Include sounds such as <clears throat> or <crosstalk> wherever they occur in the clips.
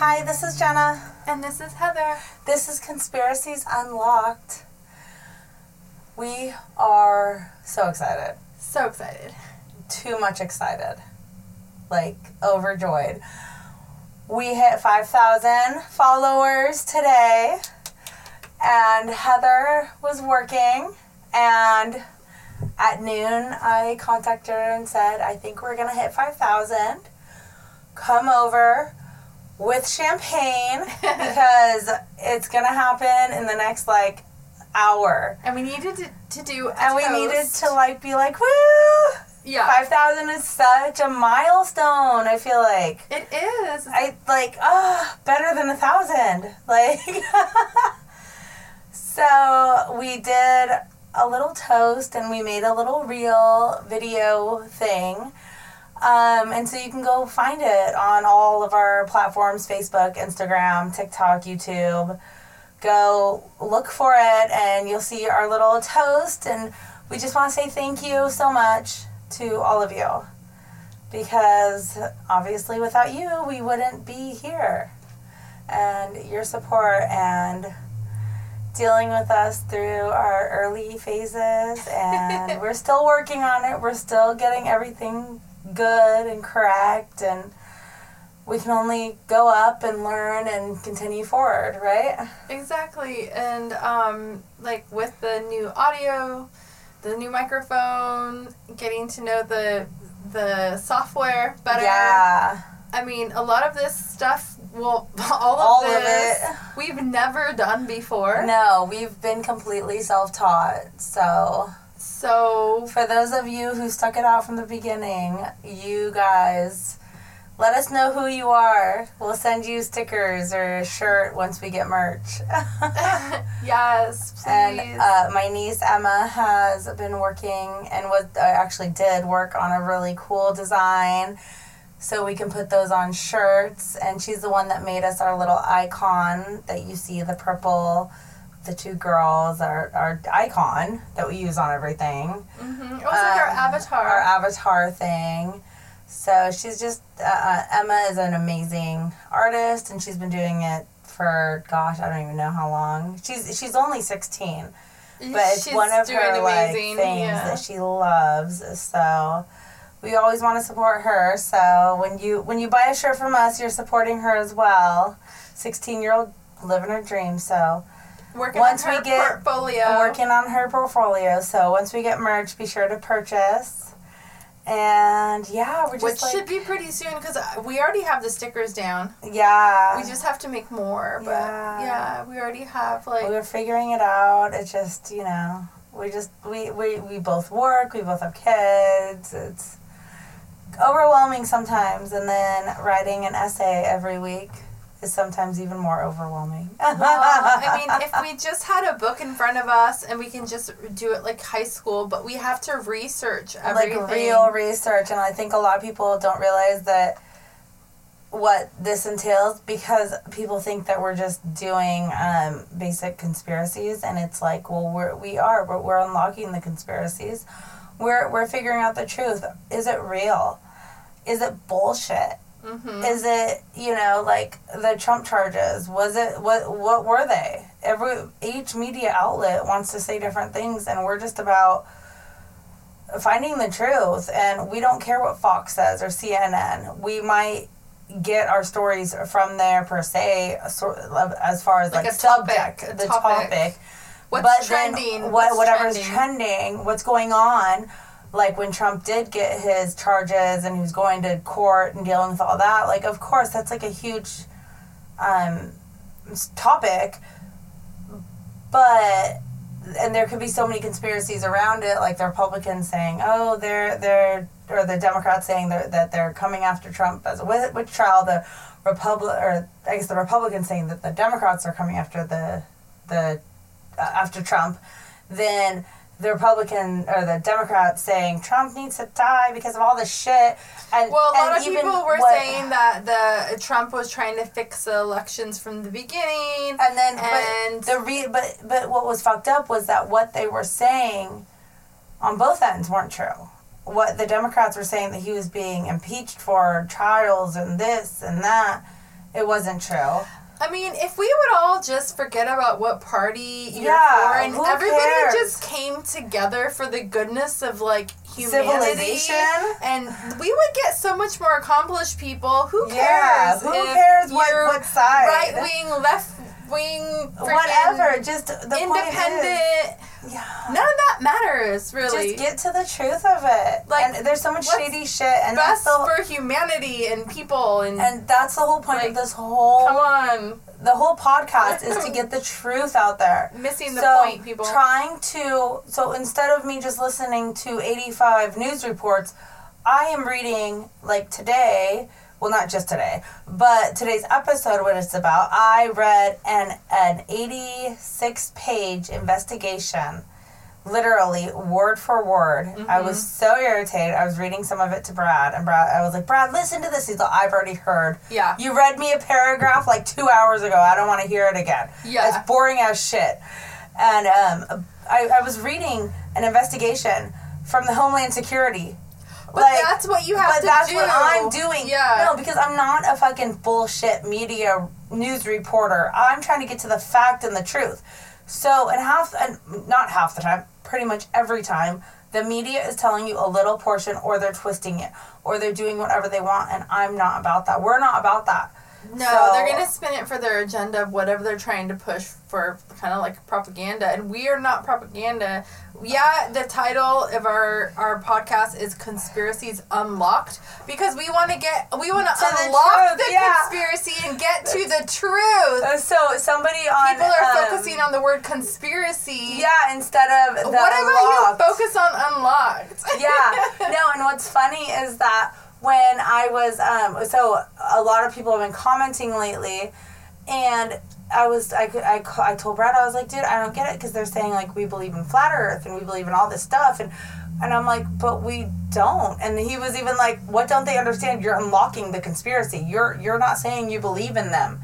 Hi, this is Jenna. And this is Heather. This is Conspiracies Unlocked. We are so excited. So excited. Too much excited. Like, overjoyed. We hit 5,000 followers today. And Heather was working. And at noon, I contacted her and said, I think we're going to hit 5,000. Come over with champagne because it's to happen in the next like hour. And we needed to, to do a And we needed to like be like, woo! Yeah. 5,000 is such a milestone, I feel like. It is. I like, ah, better than a thousand. <laughs> Like, <laughs> so we did a little toast and we made a little reel video thing. Um, and so you can go find it on all of our platforms Facebook, Instagram, TikTok, YouTube. Go look for it and you'll see our little toast. And we just want to say thank you so much to all of you because obviously without you we wouldn't be here and your support and dealing with us through our early phases and <laughs> we're still working on it we're still getting everything good and correct and we can only go up and learn and continue forward right Exactly. And um like with the new audio, the new microphone, getting to know the the software better. yeah I mean, a lot of this stuff, well, <laughs> all of All of this it. we've never done before. no we've been completely self-taught so So, For those of you who stuck it out from the beginning, you guys, let us know who you are. We'll send you stickers or a shirt once we get merch. <laughs> yes, please. and uh, my niece Emma has been working and was uh, actually did work on a really cool design. So we can put those on shirts, and she's the one that made us our little icon that you see the purple, the two girls, our, our icon that we use on everything hmm It was like our um, avatar. our avatar thing. So she's just uh, uh, Emma is an amazing artist, and she's been doing it for gosh, I don't even know how long. She's she's only sixteen, but it's She's one of her like amazing, things yeah. that she loves. So we always want to support her. So when you when you buy a shirt from us, you're supporting her as well. Sixteen year old living her dream. So Working once on her we get- portfolio. working on her portfolio. So once we get merch, be sure to purchase. And yeah, we're just Which like should be pretty soon because uh, we already have the stickers down. yeah. We just have to make more. But Yeah. yeah, we already have like. we're figuring it out. It's just you know we just we, we we both work. We both have kids. It's overwhelming sometimes, and then writing an essay every week is sometimes even more overwhelming. <laughs> well, I mean, if we just had a book in front of us and we can just do it like high school, but we have to research everything. like real research and i think a lot of people don't realize that what this entails because people think that we're just doing um, basic conspiracies and it's like well we're, we are we're, we're unlocking the conspiracies we're, we're figuring out the truth is it real is it bullshit hmm is it you know like the Trump charges? Was it what what were they? Every each media outlet wants to say different things, and we're just about finding the truth. And we don't care what Fox says or CNN. We might get our stories from there per se, sort of, as far as Like like, topic, subject, a the topic. topic. What's but trending? Then what, whatever's trending? trending, what's going on, like when Trump did get his charges and he was going to court and dealing with all that, like of course that's like a huge um, topic, but and there could be so many conspiracies around it, like the Republicans saying, "Oh, they're they're," or the Democrats saying that that they're coming after Trump as a witch trial. The Republic, or I guess the Republicans saying that the Democrats are coming after the the uh, after Trump. Then the Republican or the Democrats saying Trump needs to die because of all this shit. And Well, a lot of people were what- saying that the Trump was trying to fix the elections from the beginning. And then, And- but the re- but but what was fucked up was that what they were saying on both ends weren't true. What the Democrats were saying that he was being impeached for trials and this and that, It wasn't true. I mean, if we would all just forget about what party you're Yeah, for and everybody cares? just came together for the goodness of like humanity Civilization. and we would get so much more accomplished people. Who cares? Yeah, who cares what, what side? right wing, left wing, Whatever. Just the independent. Yeah. None of that matters, really. Just get to the truth of it. Like, and there's so much shady shit, and that's the for humanity and people and, and that's the whole point Like, of this whole come on, the whole podcast is to get the truth out there. <clears throat> missing the so point, people. trying to so instead of me just listening to 85 news reports, I am reading like today. Well, not just today, but today's episode, what it's about. I read an an 86 page investigation, literally word for word. I was so irritated. I was reading some of it to Brad, and Brad, I was like, Brad, listen to this. He's like, I've already heard. yeah. You read me a paragraph like two hours ago. I don't want to hear it again. Yeah. It's boring as shit. And um, I, I was reading an investigation from the Homeland Security. But that's what you have to do. but that's do. what I'm doing. Yeah. No, because I'm not a fucking bullshit media news reporter. I'm trying to get to the fact and the truth. So, and half, and not half the time, pretty much every time, the media is telling you a little portion or they're twisting it or they're doing whatever they want. And I'm not about that. We're not about that. No, So- they're gonna spin it for their agenda of whatever they're trying to push for, kind of like propaganda. And we are not propaganda. Yeah, the title of our our podcast is "Conspiracies Unlocked" because we want to get we want to To the unlock truth, the yeah. conspiracy and get to the truth. Uh, So somebody on People are um, focusing on the word conspiracy. yeah instead of the what about unlocked. you focus on unlocked? yeah. <laughs> No, and what's funny is that when I was um so a lot of people have been commenting lately and I was I, could- I, I told Brad I was like dude I don't get it because they're saying like we believe in flat earth and we believe in all this stuff and and I'm like but we don't and he was even like what don't they understand? You're unlocking the conspiracy. You're you're not saying you believe in them.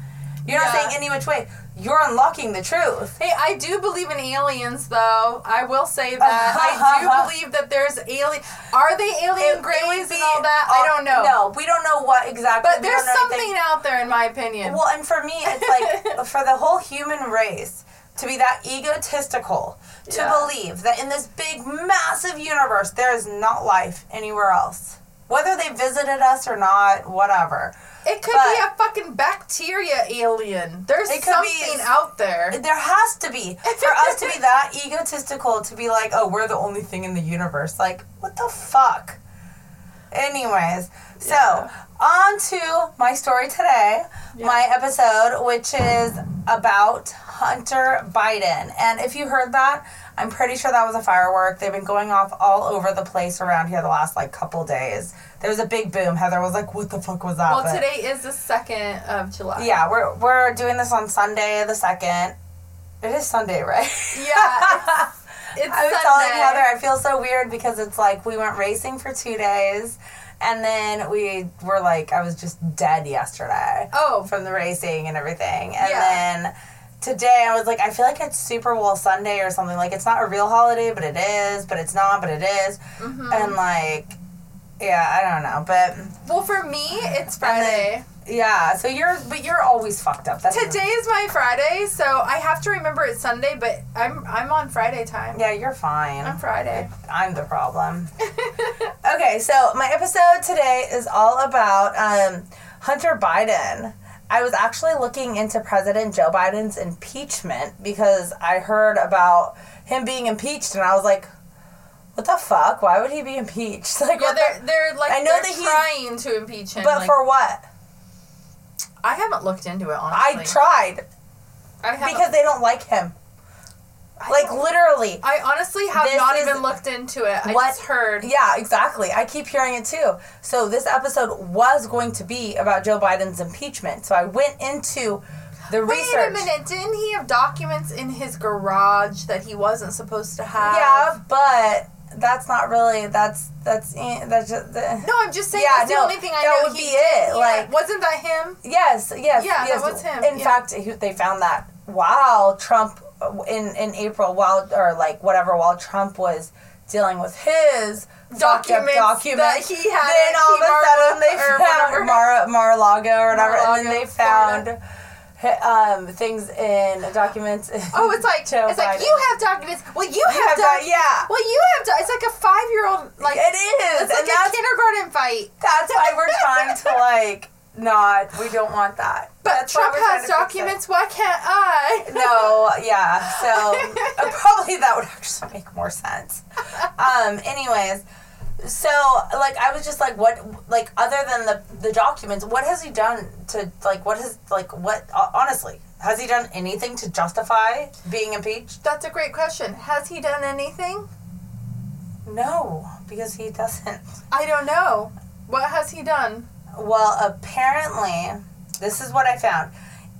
You're not Yeah. saying any which way you're unlocking the truth Hey, I do believe in aliens, though. I will say <laughs> that I do <laughs> believe that there's alien. Are they alien It grays and all that? I don't know. No, we don't know what exactly. but there's don't anything. something out there, in my opinion. Well, and for me, it's like <laughs> for the whole human race to be that egotistical to Yeah. believe that in this big, massive universe there is not life anywhere else. Whether they visited us or not, whatever. it could but- be a fucking bacteria alien. There's It could be- something out there. There has to be. For us to be <laughs> that egotistical, to be like, oh, we're the only thing in the universe. Like, what the fuck? Anyways, so Yeah. on to my story today, Yeah. my episode, which is about Hunter Biden. And if you heard that, I'm pretty sure that was a firework. They've been going off all over the place around here the last like couple days. There was a big boom. Heather was like, "What the fuck was that?" well, But- today is the second of July. yeah, we're we're doing this on Sunday the second. It is Sunday, right? Yeah, <laughs> It's I was Sunday. telling Heather I feel so weird because it's like we went racing for two days, and then we were like I was just dead yesterday Oh, from the racing and everything, and Yeah. then today I was like I feel like it's Super Bowl Sunday or something. Like it's not a real holiday, but it is. But it's not, but it is. mhm. And like, yeah, I don't know, but well, for me, it's Friday. yeah. So you're, but you're always fucked up. That's Today is my Friday, so I have to remember it's Sunday, but I'm I'm on Friday time. Yeah, you're fine. I'm Friday. I'm the problem. Okay, so my episode today is all about um, Hunter Biden. I was actually looking into President Joe Biden's impeachment because I heard about him being impeached, and I was like, "What the fuck? Why would he be impeached?" <laughs> Like, Yeah, they're the- they're like I know they're that he's- trying to impeach him. but like- for what? I haven't looked into it I honestly. tried I haven't, because they don't like him. Like literally. I honestly have This not is- even looked into it. I What- just heard. Yeah, exactly. I keep hearing it too. So this episode was going to be about Joe Biden's impeachment. So I went into the Wait research. a minute! Didn't he have documents in his garage that he wasn't supposed to have? Yeah, but that's not really. That's that's eh, that's just. The, No, I'm just saying Yeah, that's the no, only thing I that know. would he be it, Yeah. like- wasn't that him? yes, yes, Yeah, that was him, In yeah. fact, he- they found that while Trump in in April, while or like whatever, while Trump was dealing with his Documents documents. that he had Then all of a sudden they found whatever. Mar Mar-a-Lago or whatever, and Mar-a-Lago, then they found Florida. um, things in documents. Oh, it's like <laughs> Joe it's like you have documents. Well, you, You have, have doc- yeah. Well, you have. doc- It's like a five year old. Like it is, It's like and a kindergarten fight. that's why we're trying to <laughs> like not. We don't want that. But Trump has documents. Why can't I? <laughs> No, yeah. So <laughs> uh, probably that would actually make more sense. Um. Anyways, so like I was just like, what? Like other than the the documents, what has he done to like? What has like what? Uh, honestly, has he done anything to justify being impeached? That's a great question. Has he done anything? No, because he doesn't. I don't know. What has he done? Well, apparently, this is what I found.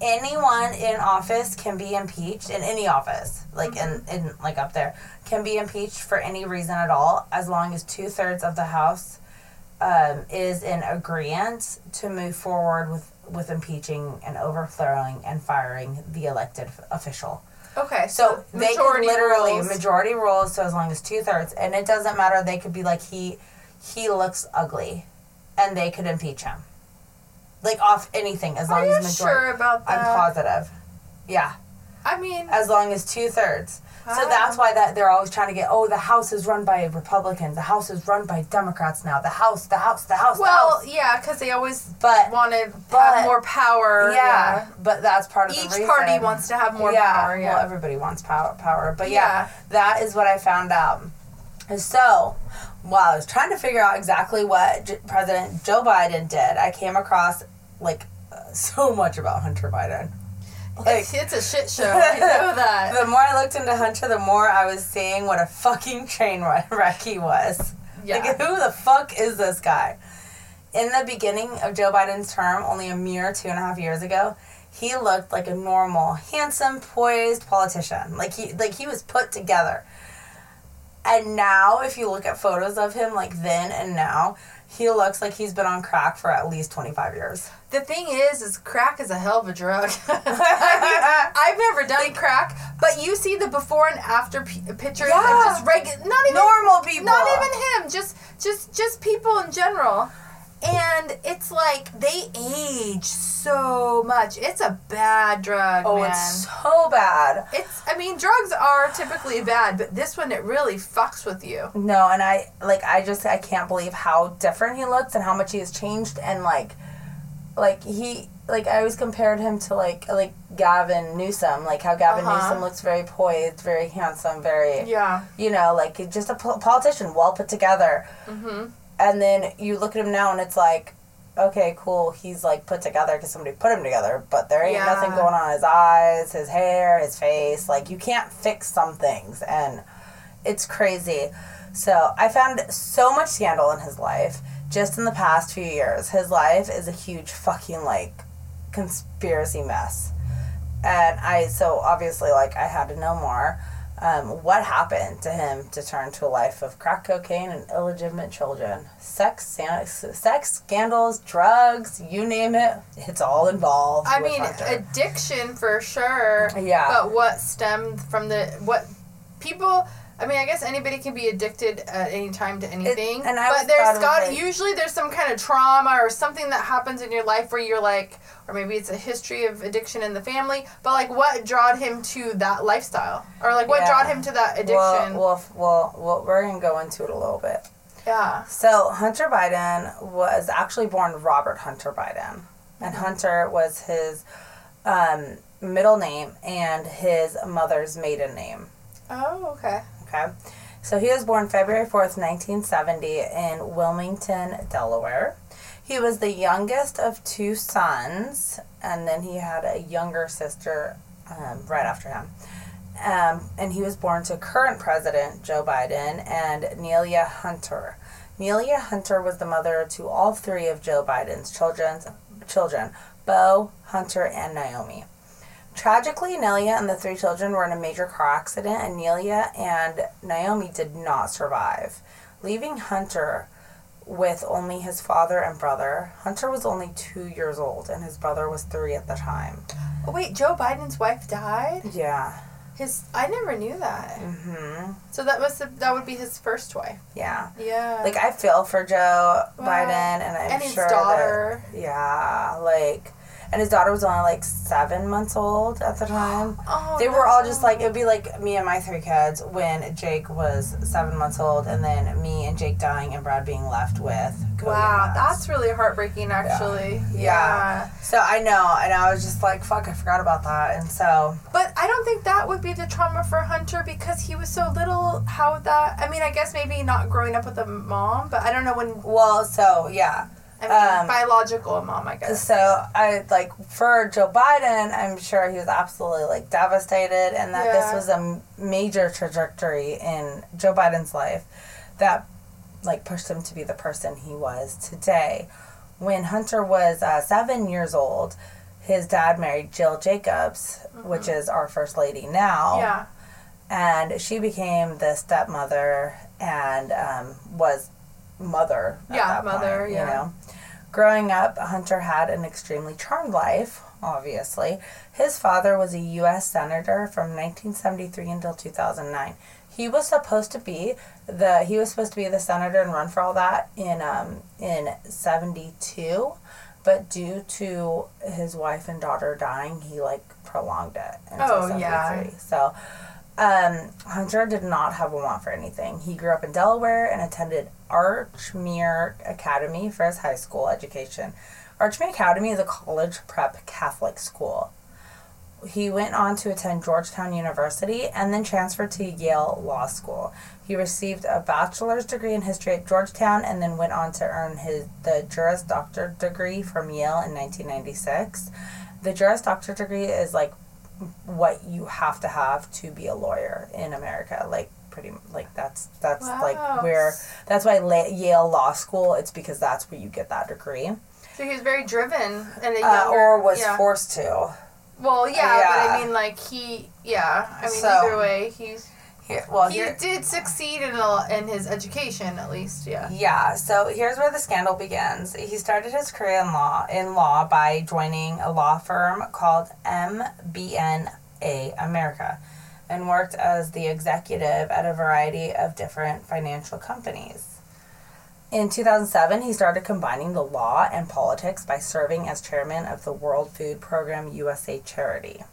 Anyone in office can be impeached in any office, like in, in like up there, can be impeached for any reason at all, as long as two thirds of the House um, is in agreement to move forward with with impeaching and overthrowing and firing the elected official. Okay, So they could majority literally rules. majority rules. So as long as two thirds, and it doesn't matter. They could be like he he looks ugly, and they could impeach him, like off anything as long Are you as majority. sure about I'm positive. Yeah, I mean, as long as two thirds. So that's why that they're always trying to get. Oh, the House is run by Republicans. The House is run by Democrats now. The House, the House, the House. the well, House. yeah, because they always but want to but- have more power. yeah, but that's part of the Each reason. party wants to have more yeah, power. Yeah. Well, everybody wants power, power. But yeah, Yeah. that is what I found out. So, while I was trying to figure out exactly what J- President Joe Biden did, I came across like uh, <laughs> so much about Hunter Biden. Like, it's, a shit show. <laughs> I know that. the more I looked into Hunter, the more I was seeing what a fucking train <laughs> wreck he was. Yeah. Like, who the fuck is this guy? In the beginning of Joe Biden's term, only a mere two and a half years ago, he looked like a normal, handsome, poised politician. Like he, like he was put together. And now, if you look at photos of him, like then and now, he looks like he's been on crack for at least twenty five years. The thing is, is crack is a hell of a drug. I <laughs> mean, I've never done crack, but you see the before and after p- pictures Yeah. of just regular, not even Normal people. not even him, just just just people in general. And it's like they age so much. It's a bad drug, Oh, man. it's so bad. It's I mean, drugs are typically bad, but this one it really fucks with you. No, and I like I just I can't believe how different he looks and how much he has changed and like like he like I always compared him to like like Gavin Newsom, like how Gavin Uh-huh. Newsom looks very poised, very handsome, very Yeah. you know, like just a pol- politician, well put together. Mhm. And then you look at him now and it's like okay, cool. He's like put together because somebody put him together, but there ain't Yeah. nothing going on his eyes, his hair, his face. Like you can't fix some things, and it's crazy. So I found so much scandal in his life just in the past few years. His life is a huge fucking like conspiracy mess, and I so obviously like I had to know more. Um, what happened to him to turn to a life of crack cocaine and illegitimate children, sex, sex scandals, drugs, you name it, it's all involved. I mean, Hunter. addiction for sure. Yeah. But what stemmed from the what people? I mean, I guess anybody can be addicted at any time to anything. and I but there's got like- usually there's some kind of trauma or something that happens in your life where you're like, or maybe it's a history of addiction in the family. But like, what drawed him to that lifestyle, or like what Yeah. drawed him to that addiction? Well, well, well, well, we're gonna go into it a little bit. yeah. So Hunter Biden was actually born Robert Hunter Biden, and Hunter was his um, middle name and his mother's maiden name. Oh, okay. Okay, so he was born February fourth, nineteen seventy, in Wilmington, Delaware. He was the youngest of two sons, and then he had a younger sister um, right after him. Um, and he was born to current president Joe Biden and Neilia Hunter. Neilia Hunter was the mother to all three of Joe Biden's children's children, Bo, Hunter, and Naomi. Tragically, Neilia and the three children were in a major car accident, and Neilia and Naomi did not survive, leaving Hunter with only his father and brother. Hunter was only two years old, and his brother was three at the time. Oh, wait, Joe Biden's wife died. Yeah. His I never knew that. hmm So that was the, that would be his first wife. Yeah. Yeah. Like I feel for Joe Wow. Biden, and I'm and his sure daughter. that yeah, like, and his daughter was only like seven months old at the time. <gasps> Oh, They were all just like it'd be like me and my three kids when Jake was seven months old, and then me and Jake dying and Brad being left with. Cody Wow, that's really heartbreaking. Actually. Yeah. So I know, and I was just like, "Fuck, I forgot about that." And so But I don't think that would be the trauma for Hunter because he was so little. How would that? I mean, I guess maybe not growing up with a mom, but I don't know when. well, so yeah. I mean, Um, biological mom, I guess. So I like for Joe Biden, I'm sure he was absolutely like devastated, and that this was a major trajectory in Joe Biden's life that like pushed him to be the person he was today. When Hunter was uh, seven years old, his dad married Jill Jacobs, which is our first lady now Mm-hmm. Yeah. and she became the stepmother and um, was mother. Yeah, mother, point, yeah. You know, growing up, Hunter had an extremely charmed life. Obviously, his father was a U.S. senator from 1973 until 2009. He was supposed to be the he was supposed to be the senator and run for all that in um, in 72, but due to his wife and daughter dying, he like prolonged it. until Oh, yeah. 73. So um, Hunter did not have a want for anything. He grew up in Delaware and attended Archmere Academy for his high school education. Archmere Academy is a college prep Catholic school. He went on to attend Georgetown University and then transferred to Yale Law School. He received a bachelor's degree in history at Georgetown and then went on to earn his the Juris Doctor degree from Yale in 1996. The Juris Doctor degree is like what you have to have to be a lawyer in America. Like pretty like that's that's Wow. like where that's why La- Yale Law School. It's because that's where you get that degree, So he was very driven and uh, or was yeah. forced to. Well, yeah, but I mean, like he, yeah. I mean, So- either way, he's Here, well, he here, did succeed in a, in his education at least. Yeah. Yeah, so here's where the scandal begins. He started his career in law in law by joining a law firm called MBNA America and worked as the executive at a variety of different financial companies. In 2007, he started combining the law and politics by serving as chairman of the World Food Program USA charity.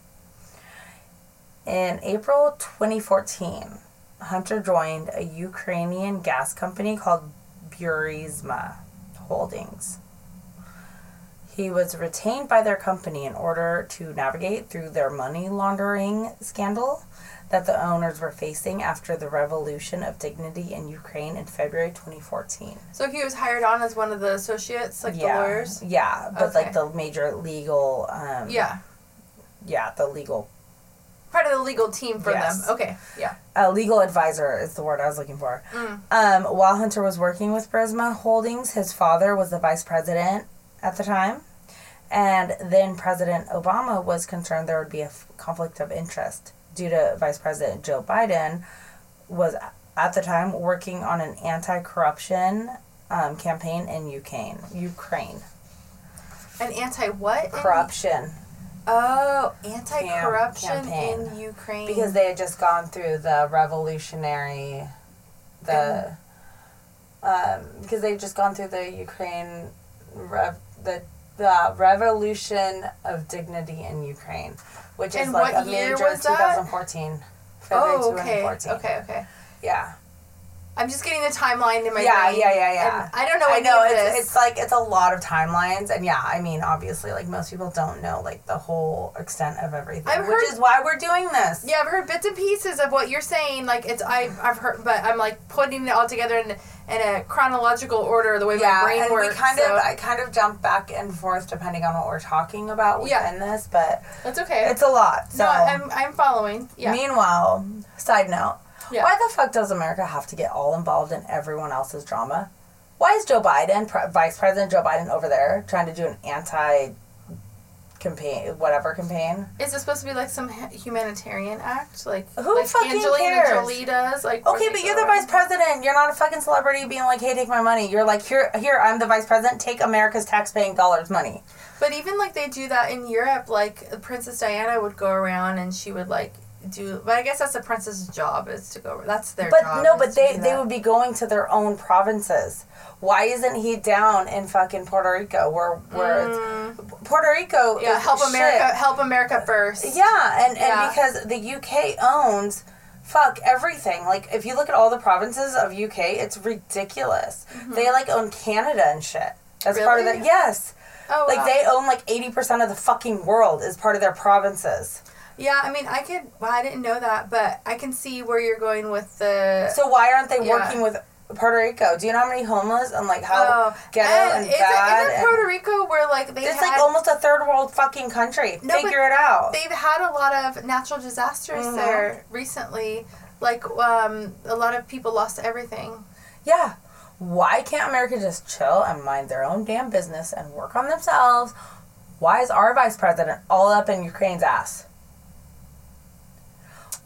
In April 2014, Hunter joined a Ukrainian gas company called Burisma Holdings. He was retained by their company in order to navigate through their money laundering scandal that the owners were facing after the revolution of dignity in Ukraine in February 2014. So he was hired on as one of the associates, like yeah, the lawyers. Yeah, but like the major legal um Yeah. yeah, the legal Part of the legal team for Yes. them. Okay. Yeah. a legal advisor is the word I was looking for. Mm. Um, while Hunter was working with Burisma Holdings, his father was the vice president at the time, and then President Obama was concerned there would be a f- conflict of interest due to Vice President Joe Biden was at the time working on an anti-corruption um, campaign in Ukraine. Ukraine An anti what? corruption Oh, anti-corruption campaign. in Ukraine. because they had just gone through the revolutionary the um because they've just gone through the ukraine rev, the the revolution of dignity in ukraine which is And like a year major 2014 February oh, okay. 2014 Okay. Okay. yeah I'm just getting the timeline in my Yeah, brain. yeah, yeah, yeah. and I don't know. I know it's, it's like it's a lot of timelines and yeah I mean obviously like most people don't know like the whole extent of everything I've which heard- is why we're doing this Yeah, I've heard bits and pieces of what you're saying. Like it's I I've heard, but I'm like putting it all together in in a chronological order, the way yeah, my brain and works. we kind so of I kind of jump back and forth depending on what we're talking about within Yeah. this, but that's okay. it's a lot. So no, I'm I'm following. Yeah, meanwhile, side note, Yeah. why the fuck does America have to get all involved in everyone else's drama? Why is Joe Biden, Pre- Vice President Joe Biden, over there trying to do an anti campaign, whatever campaign? is it supposed to be like some humanitarian act, like Who like fucking Angelina cares? Jolie does? Like Okay, but you're the vice president. You're not a fucking celebrity being like, "Hey, take my money." You're like, "Here, here, I'm the vice president. Take America's tax-paying dollars' money." But even like they do that in Europe, like Princess Diana would go around and she would like do. But I guess that's the princess's job is to go. That's their But no, but they they would be going to their own provinces. Why isn't he down in fucking Puerto Rico where where it's, Puerto Rico Mm. Yeah, is help shit. America. Help America first. Yeah, and, and because the UK owns fuck everything. Like if you look at all the provinces of UK, it's ridiculous. They like own Canada and shit. That's part of Mm-hmm. Really? the yes. Oh, Like wow. they own like eighty percent of the fucking world is part of their provinces. Yeah, I mean, I could. Well, I didn't know that, but I can see where you're going with the. So why aren't they Yeah. working with Puerto Rico? Do you know how many homeless and like how oh, ghetto and, isn't, bad? isn't Puerto Rico where like they it's had like almost a third world fucking country. No, Figure it out. they've had a lot of natural disasters Mhm. there recently. Like um, a lot of people lost everything. Yeah. Why can't America just chill and mind their own damn business and work on themselves? Why is our vice president all up in Ukraine's ass?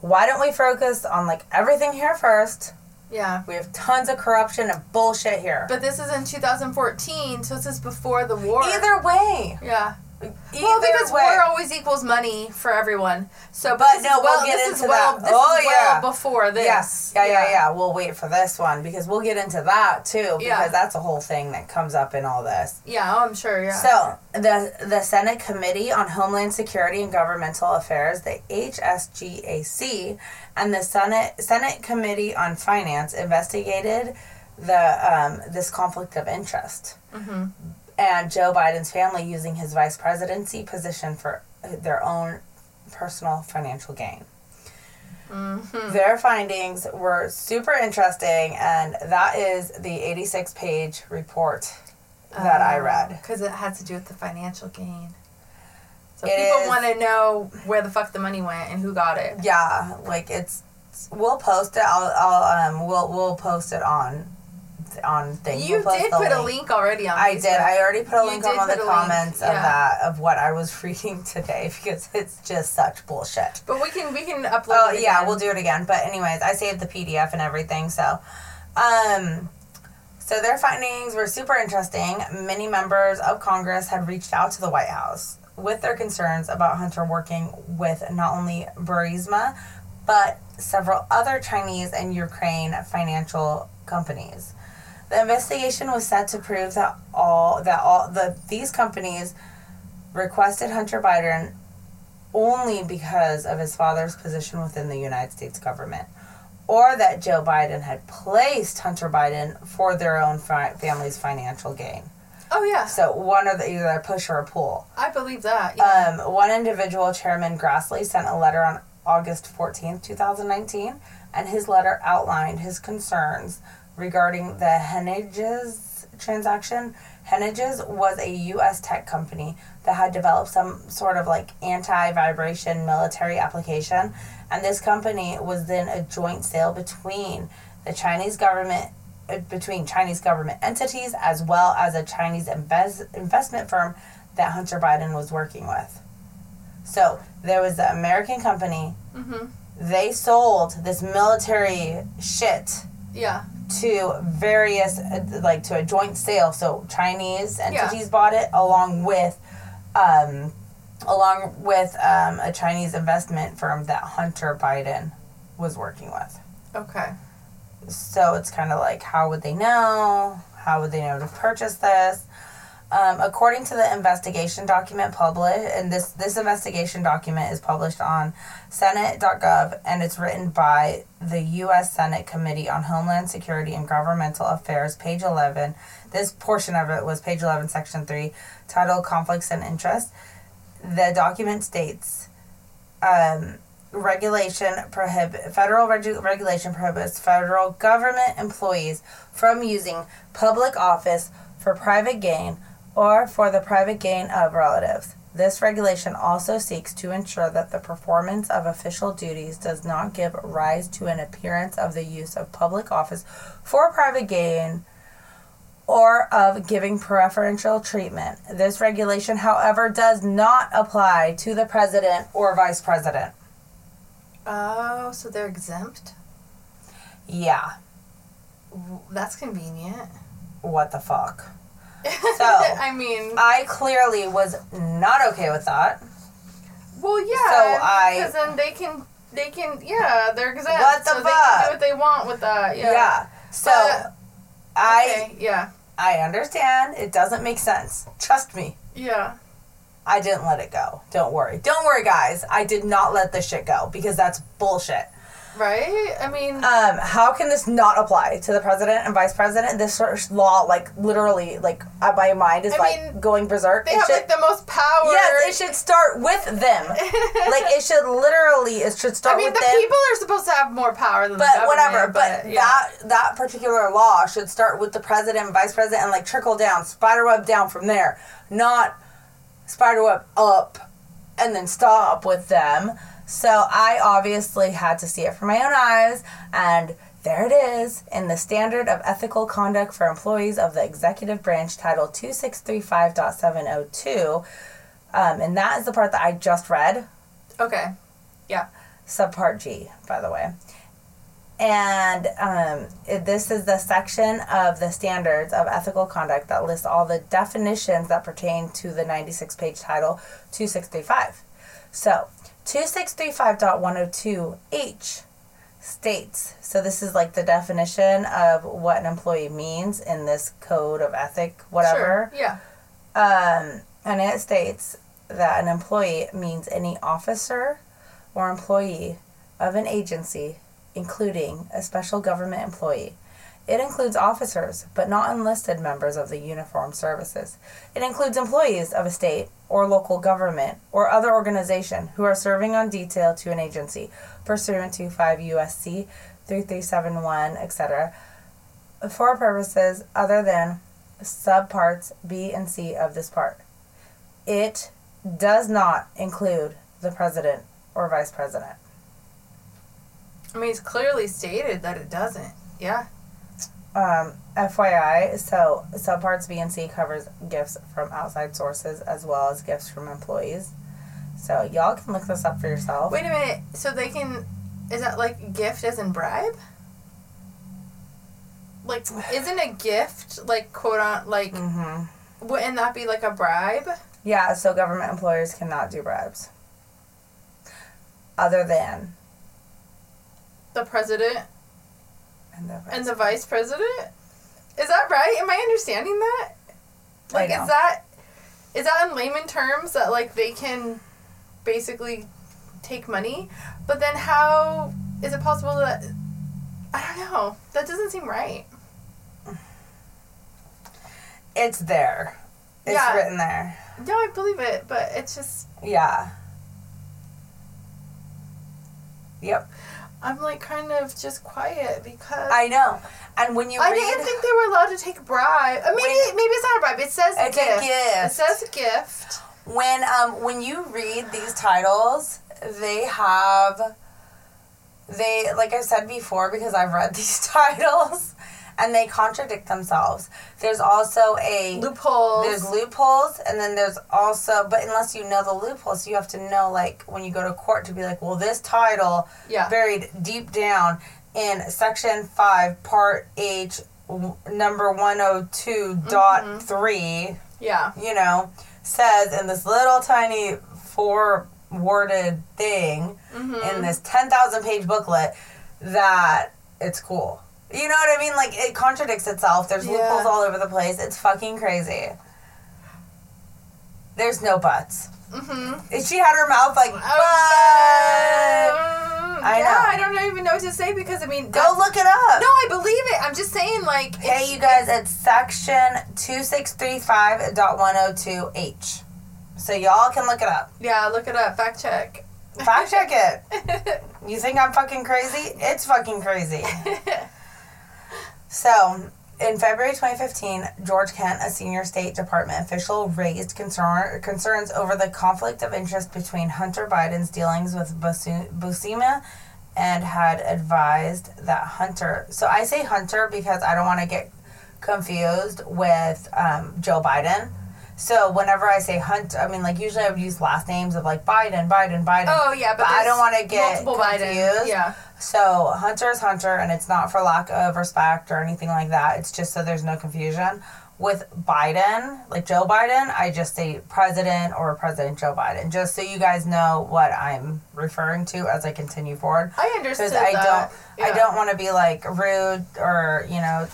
Why don't we focus on like everything here first? Yeah. We have tons of corruption and bullshit here. But this is in 2014, so this is before the war. Either way, Yeah. Either Well, because way. war always equals money for everyone. So, But no, we'll well, get into well, that. Oh, is well yeah. before this. Yes. Yeah, yeah, yeah, We'll wait for this one because we'll get into that too because Yeah. that's a whole thing that comes up in all this. Yeah, oh, I'm sure. Yeah. So, the the Senate Committee on Homeland Security and Governmental Affairs, the HSGAC, and the Senate Senate Committee on Finance investigated the um, this conflict of interest hmm and Joe Biden's family using his vice presidency position for their own personal financial gain. hmm Their findings were super interesting, and that is the 86 page report that I read. Because it had to do with the financial gain. So It people want to know where the fuck the money went and who got it. Yeah, like it's. We'll post it. I'll. I'll. Um. We'll. We'll post it on. On things. You did put a link already on I Facebook. did. I already put a You link on one of the link, comments of that of what I was <laughs> reading today because it's just such bullshit. But we can we can upload. Oh yeah, we'll do it again. But anyways, I saved the PDF and everything. So, um, so their findings were super interesting. Many members of Congress had reached out to the White House with their concerns about Hunter working with not only Burisma, but several other Chinese and Ukraine financial companies. The investigation was set to prove that all that all the these companies requested Hunter Biden only because of his father's position within the United States government, or that Joe Biden had placed Hunter Biden for their own fi- family's financial gain. Oh yeah, So one or the either a push or a pull. I believe that. Yeah. Um, one individual, Chairman Grassley, sent a letter on August 14th, 2019, and his letter outlined his concerns regarding the Henniges transaction. Henniges was a U.S. tech company that had developed some sort of like anti vibration military application, and this company was then a joint sale between the Chinese government. uh, Between Chinese government entities as well as a Chinese invest, investment firm that Hunter Biden was working with. So there was the American company. mm-hmm. They sold this military shit Yeah. to various, uh, like to a joint sale. So Chinese entities bought it along with, um, along with um, a Chinese investment firm that Hunter Biden was working with. Okay. So it's kind of like, how would they know? How would they know to purchase this? Um, according to the investigation document published, and this this investigation document is published on Senate.gov, and it's written by the U.S. Senate Committee on Homeland Security and Governmental Affairs, page eleven. This portion of it was page eleven, section three, titled "Conflicts and Interest." The document states. Um, regulation prohibit federal regu- regulation prohibits federal government employees from using public office for private gain or for the private gain of relatives. This regulation also seeks to ensure that the performance of official duties does not give rise to an appearance of the use of public office for private gain or of giving preferential treatment. This regulation, however, does not apply to the president or vice president. Oh, so they're exempt. Yeah, That's convenient. what the fuck? <laughs> I mean, I clearly was not okay with that. well, yeah. So I- because then they can they can. Yeah, they're exempt. What the so they can fuck? do what they want with that. Yeah. Yeah. So But- I Okay, yeah. I understand it doesn't make sense. Trust me. Yeah. I didn't let it go. Don't worry. Don't worry, guys. I did not let this shit go because that's bullshit. Right. I mean. Um, how can this not apply to the president and vice president? This sort of law, like literally, like uh, my mind is I like mean, going berserk. they It have should- like the most power. yes, it should start with them. <laughs> like it should literally, it should start I mean, with the them. people are supposed to have more power than the but whatever. But, yeah. that that particular law should start with the president and vice president and like trickle down, spiderweb down from there, not spiderweb up and then stop with them. So I obviously had to see it for my own eyes, and there it is in the Standard of Ethical Conduct for Employees of the Executive Branch, Title 2635.702. Um, and that is the part that I just read okay. Yeah. Subpart G, by the way. And um, it, this is the section of the standards of ethical conduct that lists all the definitions that pertain to the 96 page title 2635. So, 2635.102H states so, this is like the definition of what an employee means in this code of ethic, whatever. Sure. Yeah. Um, and it states that an employee means any officer or employee of an agency, including a special government employee. It includes officers, but not enlisted members of the uniformed services. It includes employees of a state or local government or other organization who are serving on detail to an agency pursuant to 5 USC 3371, etc., for purposes other than subparts B and C of this part. It does not include the president or vice president. I mean, it's clearly stated that it doesn't. Yeah. Um, FYI, so subparts B and C covers gifts from outside sources as well as gifts from employees. So y'all can look this up for yourself. Wait a minute. So they can. Is that like gift as in bribe? Like, <sighs> isn't a gift like quote on like? hmm Wouldn't that be like a bribe? Yeah, so government employers cannot do bribes. Other than The president and the and the vice president. Is that right? Am I understanding that? Like, is that is that in layman terms that like they can basically take money, but then how is it possible that I don't know. That doesn't seem right. it's there. It's Yeah. written there. No, I believe it, but it's just Yeah. Yep. I'm like kind of just quiet because I know. And when you I read didn't think they were allowed to take a bribe. Uh, maybe When- maybe it's not a bribe. It says It's a gift. It gift. says gift. when um when you read these titles, they have they like I said before because I've read <laughs> these titles and they contradict themselves. There's also a Loopholes. there's loopholes and then there's also but unless you know the loopholes, you have to know like when you go to court to be like, well this title yeah. buried deep down in section 5 part H w- number 102 dot Mhm. 3 Yeah. you know, says in this little tiny four worded thing hmm in this 10,000 page booklet that it's cool. You know what I mean? Like it contradicts itself. There's Yeah. loopholes all over the place. It's fucking crazy. There's no buts. hmm She had her mouth like, but. I yeah, know. I don't even know what to say because I mean, Go look it up. No, I believe it. I'm just saying, like, Hey, you guys, it's section 2635.102H. So y'all can look it up. Yeah, look it up. Fact check. Fact check it. <laughs> You think I'm fucking crazy? It's fucking crazy. <laughs> So, in February 2015, George Kent, a senior State Department official, raised concern, concerns over the conflict of interest between Hunter Biden's dealings with Burisma and had advised that Hunter. So, I say Hunter because I don't want to get confused with um, Joe Biden. So, whenever I say Hunt, I mean, like, usually I would use last names of like Biden, Biden, Biden. oh yeah, but, But I don't wanna get multiple Biden. Yeah. So Hunter is Hunter, and it's not for lack of respect or anything like that. It's just so there's no confusion. With Biden, like Joe Biden, I just say President or President Joe Biden, just so you guys know what I'm referring to as I continue forward. I understand. I that. don't, I don't want to be like rude or you know,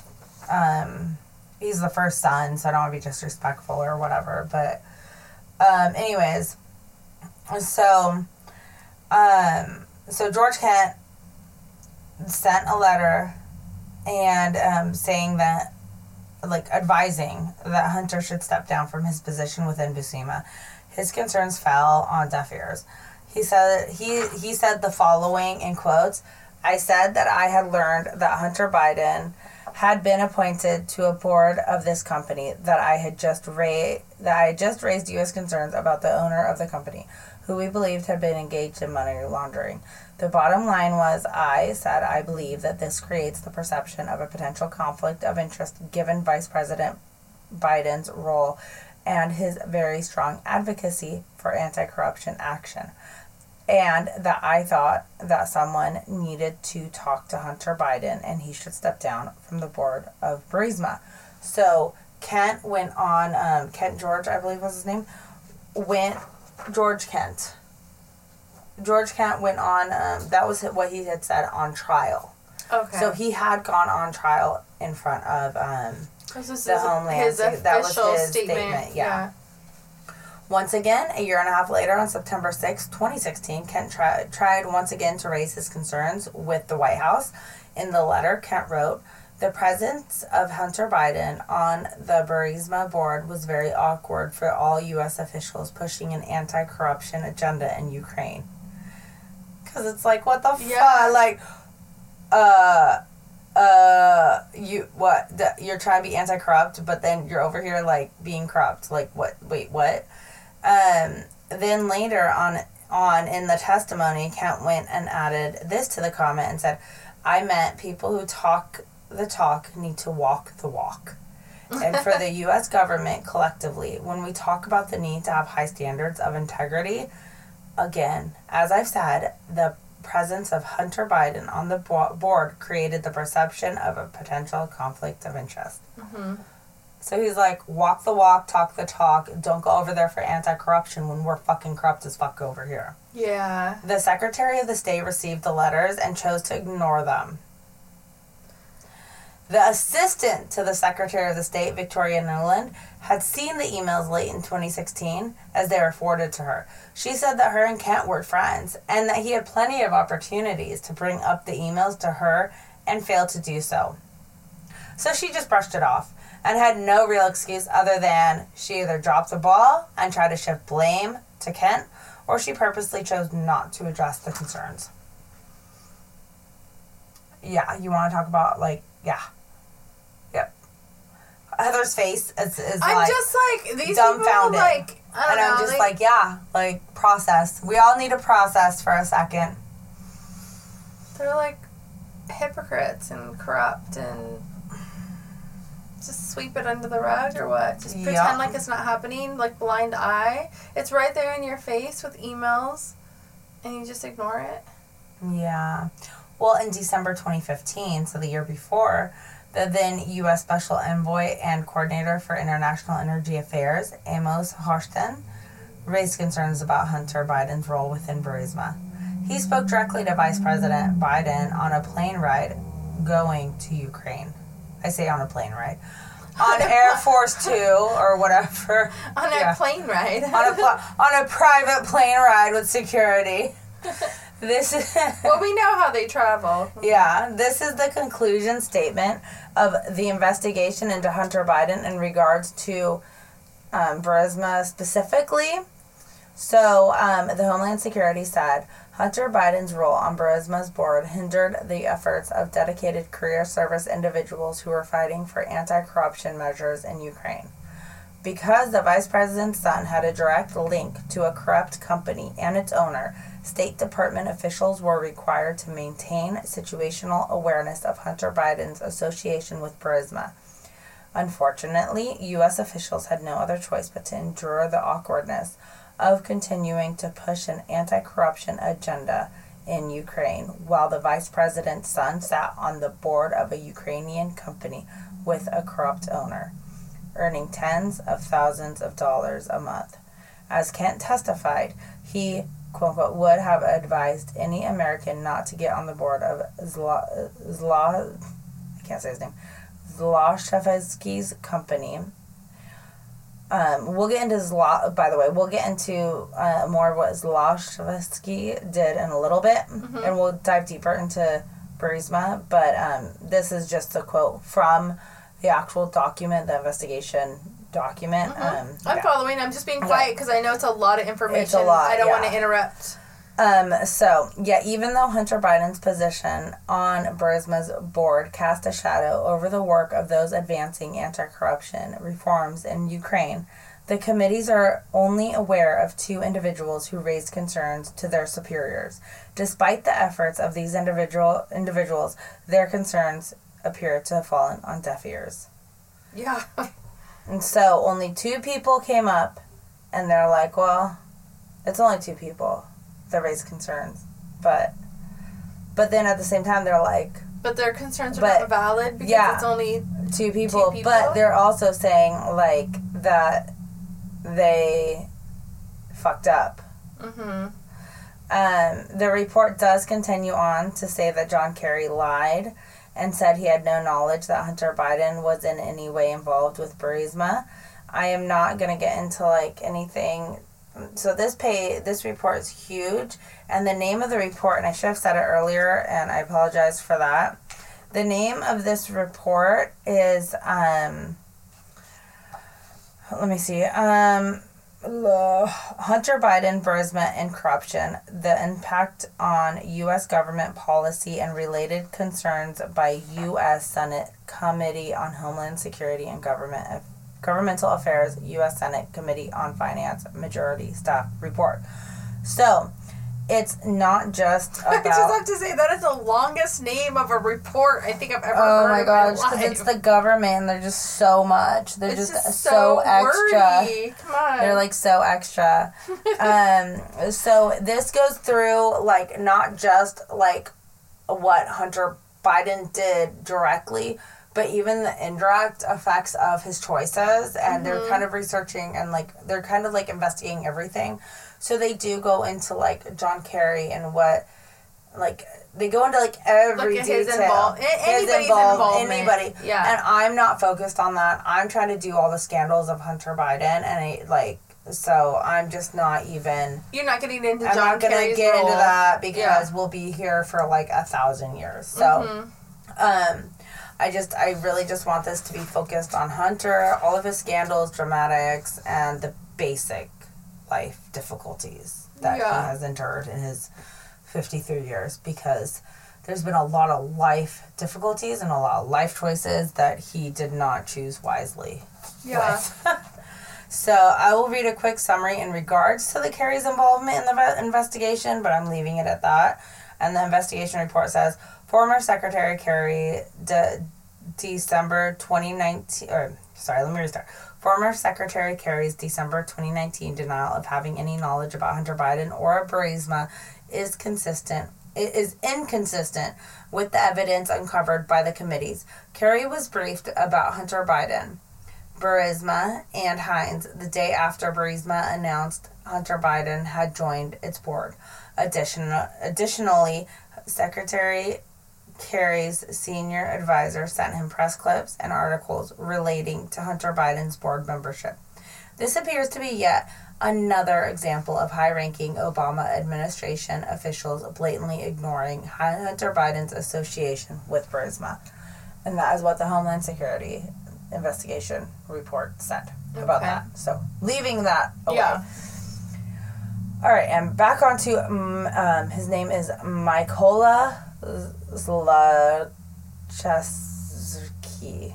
um, he's the first son, so I don't want to be disrespectful or whatever. But, um, anyways, so, um, so George Kent sent a letter and um, saying that, like, advising that Hunter should step down from his position within Burisma. His concerns fell on deaf ears. He said he he said the following in quotes. I said that I had learned that Hunter Biden had been appointed to a board of this company that I had just ra- that I had just raised U.S. concerns about the owner of the company, who we believed had been engaged in money laundering. The bottom line was I said I believe that this creates the perception of a potential conflict of interest given Vice President Biden's role and his very strong advocacy for anti corruption action. And that I thought that someone needed to talk to Hunter Biden and he should step down from the board of Burisma. So Kent went on, um, Kent George, I believe was his name, went, George Kent. George Kent went on, um, that was what he had said on trial. Okay. So he had gone on trial in front of um, the Homeland his Sec- that was official his statement. statement, yeah. Once again, a year and a half later, on September sixth, 2016, Kent tri- tried once again to raise his concerns with the White House. In the letter, Kent wrote, The presence of Hunter Biden on the Burisma board was very awkward for all U.S. officials pushing an anti corruption agenda in Ukraine. Because it's like, what the Yeah. fuck? Like, uh, uh, you, what? The, you're trying to be anti corrupt, but then you're over here, like, being corrupt. Like, what? Wait, what? Um, then later on, on in the testimony, Kent went and added this to the comment and said, "I meant people who talk the talk need to walk the walk." and for the <laughs> U.S. government collectively, when we talk about the need to have high standards of integrity, again, as I've said, the presence of Hunter Biden on the board created the perception of a potential conflict of interest. hmm So he's like, walk the walk, talk the talk. Don't go over there for anti corruption when we're fucking corrupt as fuck over here. Yeah. The Secretary of the State received the letters and chose to ignore them. The assistant to the Secretary of the State, Victoria Nuland, had seen the emails late in 2016 as they were forwarded to her. She said that her and Kent were friends and that he had plenty of opportunities to bring up the emails to her and failed to do so. So she just brushed it off and had no real excuse other than she either dropped the ball and tried to shift blame to Kent or she purposely chose not to address the concerns. Yeah, you want to talk about, like, yeah. Heather's face is, is I'm like, just like these dumbfounded. people. Like I don't and know. I'm just they- like, yeah, like, process. We all need a process for a second. they're like hypocrites and corrupt and just sweep it under the rug or what? Just pretend like it's not happening, like blind eye. It's right there in your face with emails, and you just ignore it. Yeah. Well, in December 2015, so the year before, the then U.S. Special Envoy and Coordinator for International Energy Affairs, Amos Hochstein, raised concerns about Hunter Biden's role within Burisma. He spoke directly to Vice President Biden on a plane ride going to Ukraine. I say on a plane ride. On <laughs> Air Force Two or whatever. <laughs> On Yeah. a plane ride. On a, pl- on a private plane ride with security. <laughs> This is. <laughs> well, we know how they travel. Yeah, this is the conclusion statement of the investigation into Hunter Biden in regards to um, Burisma specifically. So, um, the Homeland Security said Hunter Biden's role on Burisma's board hindered the efforts of dedicated career service individuals who were fighting for anti corruption measures in Ukraine. Because the vice president's son had a direct link to a corrupt company and its owner, State Department officials were required to maintain situational awareness of Hunter Biden's association with Burisma. Unfortunately, U.S. officials had no other choice but to endure the awkwardness of continuing to push an anti corruption agenda in Ukraine while the vice president's son sat on the board of a Ukrainian company with a corrupt owner. earning tens of thousands of dollars a month. As Kent testified, he quote unquote would have advised any American not to get on the board of Zla, Zla I can't say his name, Zlochevsky's company. Um, we'll get into Zla, by the way, we'll get into uh, more of what Zlochevsky did in a little bit, Mhm. and we'll dive deeper into Burisma. But um, this is just a quote from the actual document, the investigation document. Mhm. Um, I'm yeah. following. I'm just being quiet because I know it's a lot of information. It's a lot, I don't want to interrupt. Um, so yeah, even though Hunter Biden's position on Burisma's board cast a shadow over the work of those advancing anti-corruption reforms in Ukraine, the committees are only aware of two individuals who raised concerns to their superiors. Despite the efforts of these individual individuals, their concerns appear to have fallen on deaf ears. Yeah. <laughs> And so only two people came up and they're like, well, it's only two people that raise concerns. But but then at the same time they're like But their concerns are But- not valid because yeah. it's only two people, people? but they're also saying like that they fucked up. hmm Um, the report does continue on to say that John Kerry lied and said he had no knowledge that Hunter Biden was in any way involved with Burisma. I am not gonna get into like anything. So this pay this report is huge, and the name of the report, and I should have said it earlier, and I apologize for that. The name of this report is um. Let me see. Um, Hunter Biden, Burisma, and corruption, the impact on U.S. government policy and related concerns by U.S. Senate Committee on Homeland Security and Government Governmental Affairs, U.S. Senate Committee on Finance, Majority Staff Report. So, it's not just <laughs> I just have to say that is the longest name of a report I think I've ever Oh heard my gosh, because it's the government they're just so much. They're It's just, so, extra. Come on. They're like so extra. <laughs> um, so this goes through like not just like what Hunter Biden did directly, but even the indirect effects of his choices. And they're kind of researching and like they're kind of like investigating everything. So they do go into like John Kerry and what like they go into like every Look at his detail. invol- a- His involved- anybody. Yeah. And I'm not focused on that. I'm trying to do all the scandals of Hunter Biden, and I like so I'm just not even. You're not getting into. I'm John not gonna Kerry's get into that because Yeah. we'll be here for like a thousand years. So, Mhm. um, I just I really just want this to be focused on Hunter, all of his scandals, dramatics, and the basic life difficulties that Yeah. he has endured in his 53 years because there's been a lot of life difficulties and a lot of life choices that he did not choose wisely. Yeah. <laughs> so I will read a quick summary in regards to the Kerry's involvement in the investigation, but I'm leaving it at that. And the investigation report says former Secretary Kerry, de- December 2019, or sorry, let me restart. Former Secretary Kerry's December 2019 denial of having any knowledge about Hunter Biden or Burisma is consistent. It is inconsistent with the evidence uncovered by the committees. Kerry was briefed about Hunter Biden, Burisma, and Heinz the day after Burisma announced Hunter Biden had joined its board. Additional, additionally, Secretary Kerry's senior advisor sent him press clips and articles relating to Hunter Biden's board membership. This appears to be yet another example of high ranking Obama administration officials blatantly ignoring Hunter Biden's association with Burisma. And that is what the Homeland Security investigation report said about that. So, leaving that away. Yeah. All right, and back onto um, um, his name is Mykola Zlachevsky.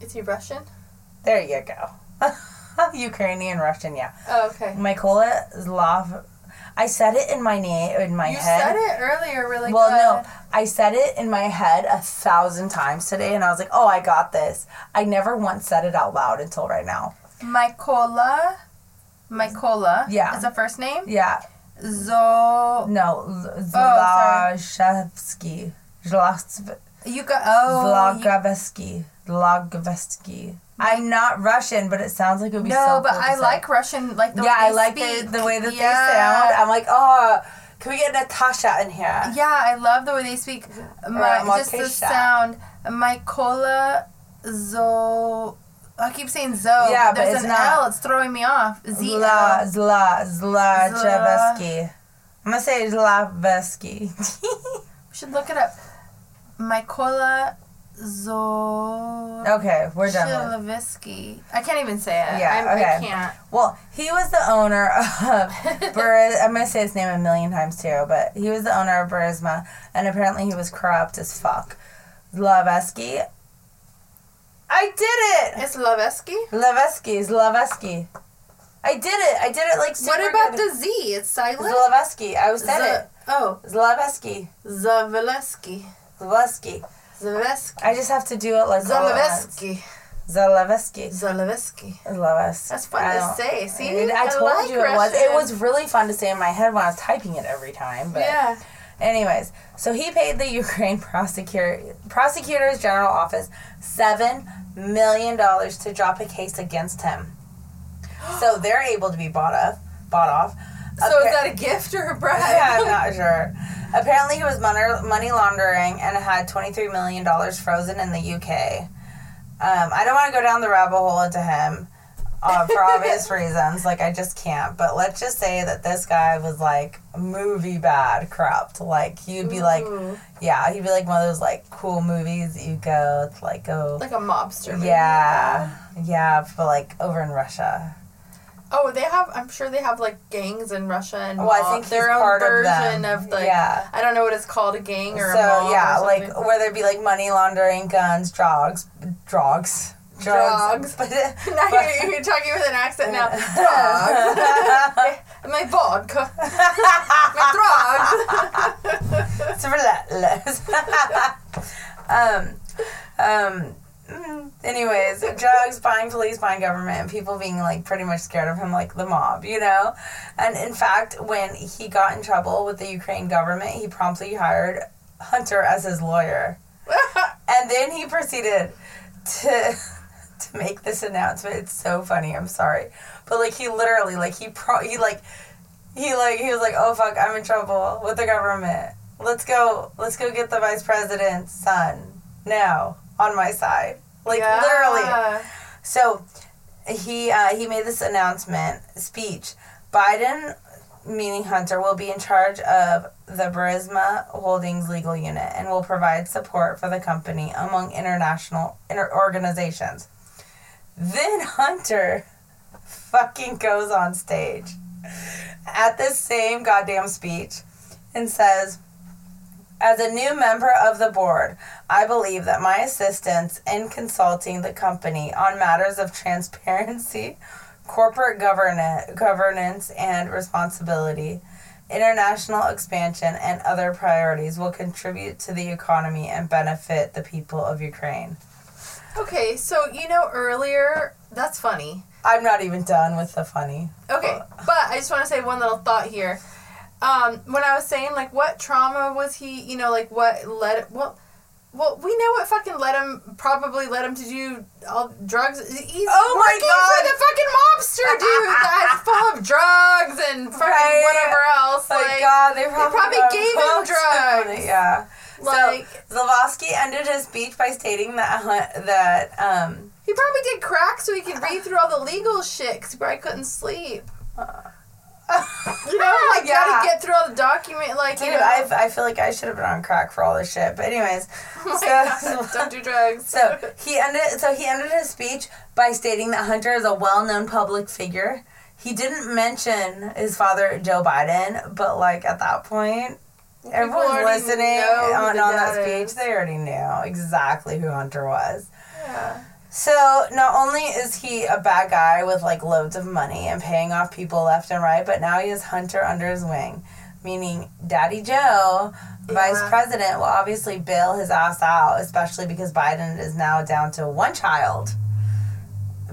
Is he Russian? There you go. <laughs> Ukrainian, Russian, yeah. Oh, okay. Mykola Zlav. I said it in my name in my you head. You said it earlier really well, good. no, I said it in my head a thousand times today, and I was like, "Oh, I got this." I never once said it out loud until right now. Mykola. Mykola. Yeah. Is a first name? Yeah, Zo. no, Oh, sorry. Zlachevsky. Zlachevsky. You got oh. Zlogavesky. Zlogavesky. I'm not Russian, but it sounds like it would be no, so but cool I like Russian. Like the yeah, way I like speak. the, the way that Yeah. they sound. I'm like, oh, can we get Natasha in here? Yeah, I love the way they speak. My, just the sound. Mykola Zo. I keep saying Zo. Yeah, but it's an not. L. It's throwing me off. Z Zla, L. Zla, Zlachevsky. I'm gonna say Zlavesky. <laughs> We should look it up. Mykola Zo. okay, we're done with Shilovisky. I can't even say it. Yeah, I'm, I can't. Well, he was the owner <laughs> of <laughs> Buriz. I'm gonna say his name a million times too, but he was the owner of Burisma, and apparently he was corrupt as fuck. Zlavesky. I did it. It's Lavesky. Zlavesky, Zlavesky. I did it. I did it like super What about good. the Z? It's silent. Zlavesky? I said Z- it. Oh, Zlavesky. Zaveleski. Zlavesky. Zavesky. I just have to do it like once. Zalevesky. Zalevsky. Zalevesky. That's fun I to say. See, I, I told like you it was. It was really fun to say in my head when I was typing it every time. But Yeah. Anyways, so he paid the <laughs> Ukraine prosecutor prosecutor's general office seven million dollars to drop a case against him. <gasps> So they're able to be bought off. Bought off. So Appar- is that a gift or a bribe? yeah, I'm not <laughs> sure. Apparently, he was money, money laundering and had $23 million frozen in the UK. Um, I don't want to go down the rabbit hole into him uh, for obvious <laughs> reasons. Like, I just can't. But let's just say that this guy was like movie bad corrupt. Like, he'd be like, Ooh. yeah, he'd be like one of those like cool movies that you go to like go. like a mobster. movie. Yeah, yeah, but like over in Russia. Oh, they have. I'm sure they have like gangs in Russia and Well, I think their own part of version them. of, like Yeah. I don't know what it's called, a gang or so a mob. yeah, or like where there'd be like money laundering, guns, drugs, drugs, drugs. Drugs. But, <laughs> now you're, you're talking with an accent now. <laughs> Drugs. <laughs> My vodka. My drugs. it's relentless. um, um. mm, Anyways, drugs, buying police, buying government, and people being like pretty much scared of him, like the mob, you know? And in fact, when he got in trouble with the Ukraine government, he promptly hired Hunter as his lawyer. And then he proceeded to to make this announcement. It's so funny. I'm sorry, but like he literally like he pro he like he like he was like, oh fuck, I'm in trouble with the government. Let's go. Let's go get the vice president's son now on my side. Like literally. So he uh, he made this announcement speech. Biden, meaning Hunter, will be in charge of the Burisma Holdings legal unit and will provide support for the company among international inter- organizations. Then Hunter fucking goes on stage at this same goddamn speech and says, as a new member of the board, I believe that my assistance in consulting the company on matters of transparency, corporate governance and responsibility, international expansion, and other priorities will contribute to the economy and benefit the people of Ukraine. Okay, so you know earlier, that's funny. I'm not even done with the funny. Okay, but I just want to say one little thought here. Um, when I was saying like what trauma was he, you know, like what led well, well we know what fucking led him probably led him to do all drugs. He's Oh my God. for the fucking mobster dude that's full of drugs and fucking Right. whatever else. Like, Like, God, they probably, probably gave him drugs. <laughs> Yeah. Like so Zavosky ended his speech by stating that Hun- that um he probably did crack so he could read through all the legal shit because he probably couldn't sleep. You know, like yeah. gotta get through all the document, like Dude, you know. I, I feel like I should have been on crack for all this shit. But anyways, <laughs> Oh God, don't do drugs. <laughs> so he ended so he ended his speech by stating that Hunter is a well-known public figure. He didn't mention his father Joe Biden, but like at that point, everyone's already listening on, on that dad speech. is. They already knew exactly who Hunter was. Yeah. So not only is he a bad guy with like loads of money and paying off people left and right, but now he has Hunter under his wing, meaning Daddy Joe, Vice President, will obviously bail his ass out, especially because Biden is now down to one child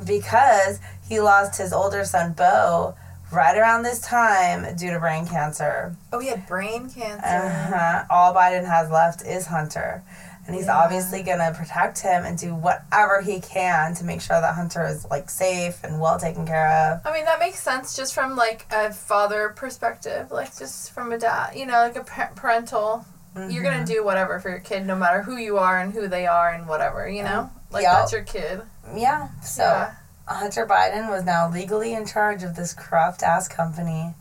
because he lost his older son Bo right around this time due to brain cancer. Oh, he had brain cancer. Uh-huh. All Biden has left is Hunter. And he's Yeah. obviously going to protect him and do whatever he can to make sure that Hunter is like safe and well taken care of. I mean, that makes sense just from like a father perspective, like just from a dad, you know, like a pa- parental. You're gonna Mhm. do whatever for your kid, no matter who you are and who they are and whatever, you know. Like Yup. that's your kid. Yeah. So yeah. Hunter Biden was now legally in charge of this corrupt ass company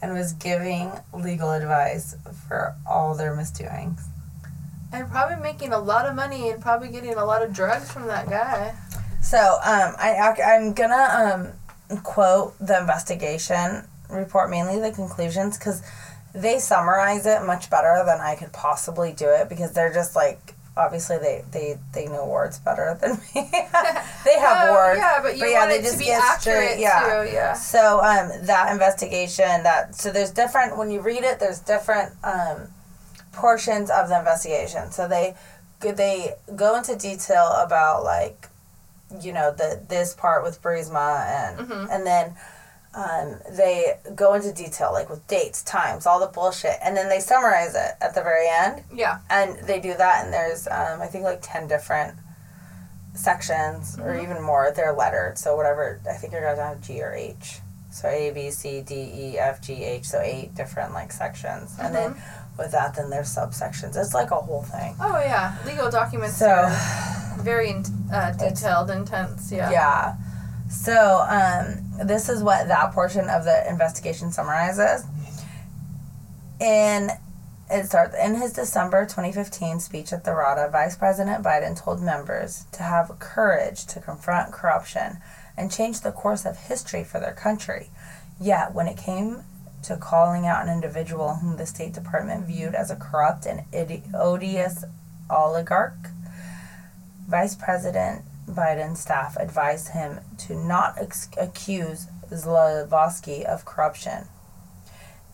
and was giving legal advice for all their misdoings. and probably making a lot of money and probably getting a lot of drugs from that guy. So, um, I, I'm gonna um quote the investigation report, mainly the conclusions, because they summarize it much better than I could possibly do it because they're just like obviously they they they know words better than me. <laughs> they have Oh, words. Yeah, but you but yeah, they just be get accurate straight- yeah. too. Yeah. So um, that investigation, that so there's different when you read it. There's different um, portions of the investigation. So they they go into detail about like you know the this part with Burisma and Mhm. and then um, they go into detail like with dates, times, all the bullshit, and then they summarize it at the very end. Yeah. And they do that, and there's um, I think like ten different sections or Mhm. even more. They're lettered, so whatever. I think you're going to have G or H. So A B C D E F G H. So eight different like sections, and then with that, then there's subsections. It's like a whole thing. Oh yeah, legal documents So are very uh, detailed, intense. Yeah. yeah. So um, this is what that portion of the investigation summarizes. In it starts in his December 2015 speech at the RADA, Vice President Biden told members to have courage to confront corruption and change the course of history for their country. Yet, when it came to calling out an individual whom the State Department viewed as a corrupt and odious oligarch, Vice President Biden's staff advised him to not ex- accuse Zlotovsky of corruption.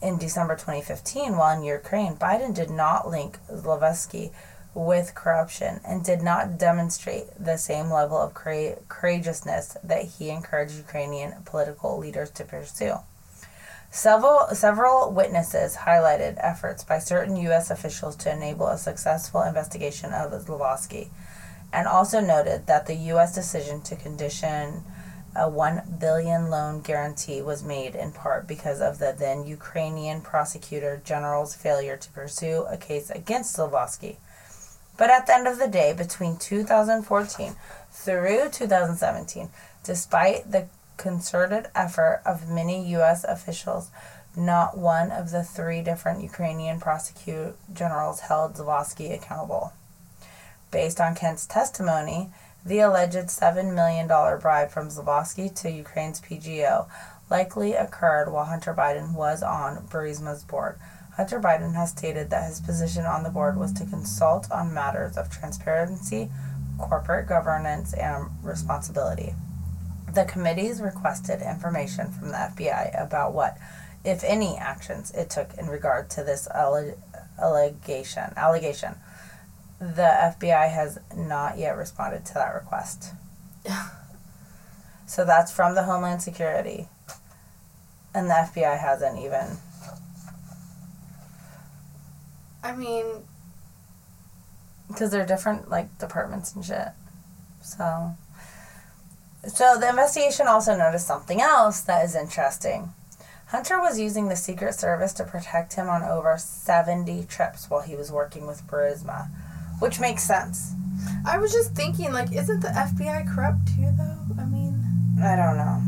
In December 2015, while in Ukraine, Biden did not link Zlotovsky with corruption and did not demonstrate the same level of coura- courageousness that he encouraged Ukrainian political leaders to pursue. Several, several witnesses highlighted efforts by certain U.S. officials to enable a successful investigation of Zlotovsky and also noted that the U.S. decision to condition a 1 billion loan guarantee was made in part because of the then Ukrainian prosecutor general's failure to pursue a case against Zlotovsky. But at the end of the day, between 2014 through 2017, despite the concerted effort of many U.S. officials, not one of the three different Ukrainian prosecutor generals held Zlotovsky accountable. Based on Kent's testimony, the alleged $7 million bribe from Zlotovsky to Ukraine's PGO likely occurred while Hunter Biden was on Burisma's board. Hunter Biden has stated that his position on the board was to consult on matters of transparency, corporate governance, and responsibility. The committees requested information from the FBI about what, if any, actions it took in regard to this alle- allegation. Allegation. The FBI has not yet responded to that request. <sighs> so that's from the Homeland Security. And the FBI hasn't even. I mean, Because they're different, like, departments and shit. So. So the investigation also noticed something else that is interesting. Hunter was using the Secret Service to protect him on over 70 trips while he was working with Burisma, which makes sense. I was just thinking, like, isn't the FBI corrupt too, though? I mean, I don't know.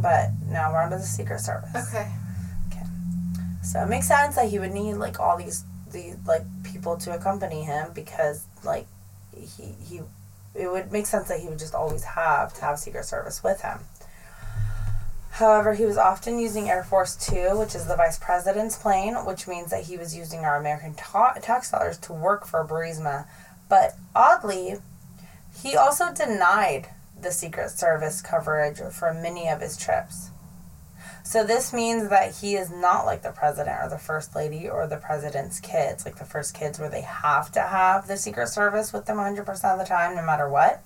But now we're on to the Secret Service. okay. So it makes sense that he would need like all these these like people to accompany him because like he he it would make sense that he would just always have to have Secret Service with him. However, he was often using Air Force Two, which is the vice president's plane, which means that he was using our American ta- tax dollars to work for Burisma. But oddly, he also denied the Secret Service coverage for many of his trips. So this means that he is not like the president or the first lady or the president's kids, like the first kids where they have to have the Secret Service with them 100% of the time, no matter what.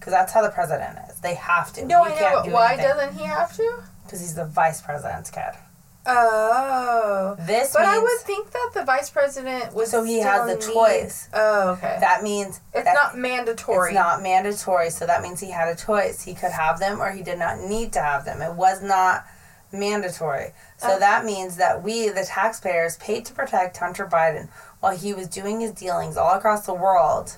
Because that's how the president is. They have to. No, You I know, but why anything. doesn't he have to? Because he's the vice president's kid. Oh. This But I would think that the vice president was So he has the need- choice. Oh, okay. That means it's that not mandatory. It's not mandatory, so that means he had a choice. He could have them or he did not need to have them. It was not mandatory. So Okay. that means that we, the taxpayers, paid to protect Hunter Biden while he was doing his dealings all across the world,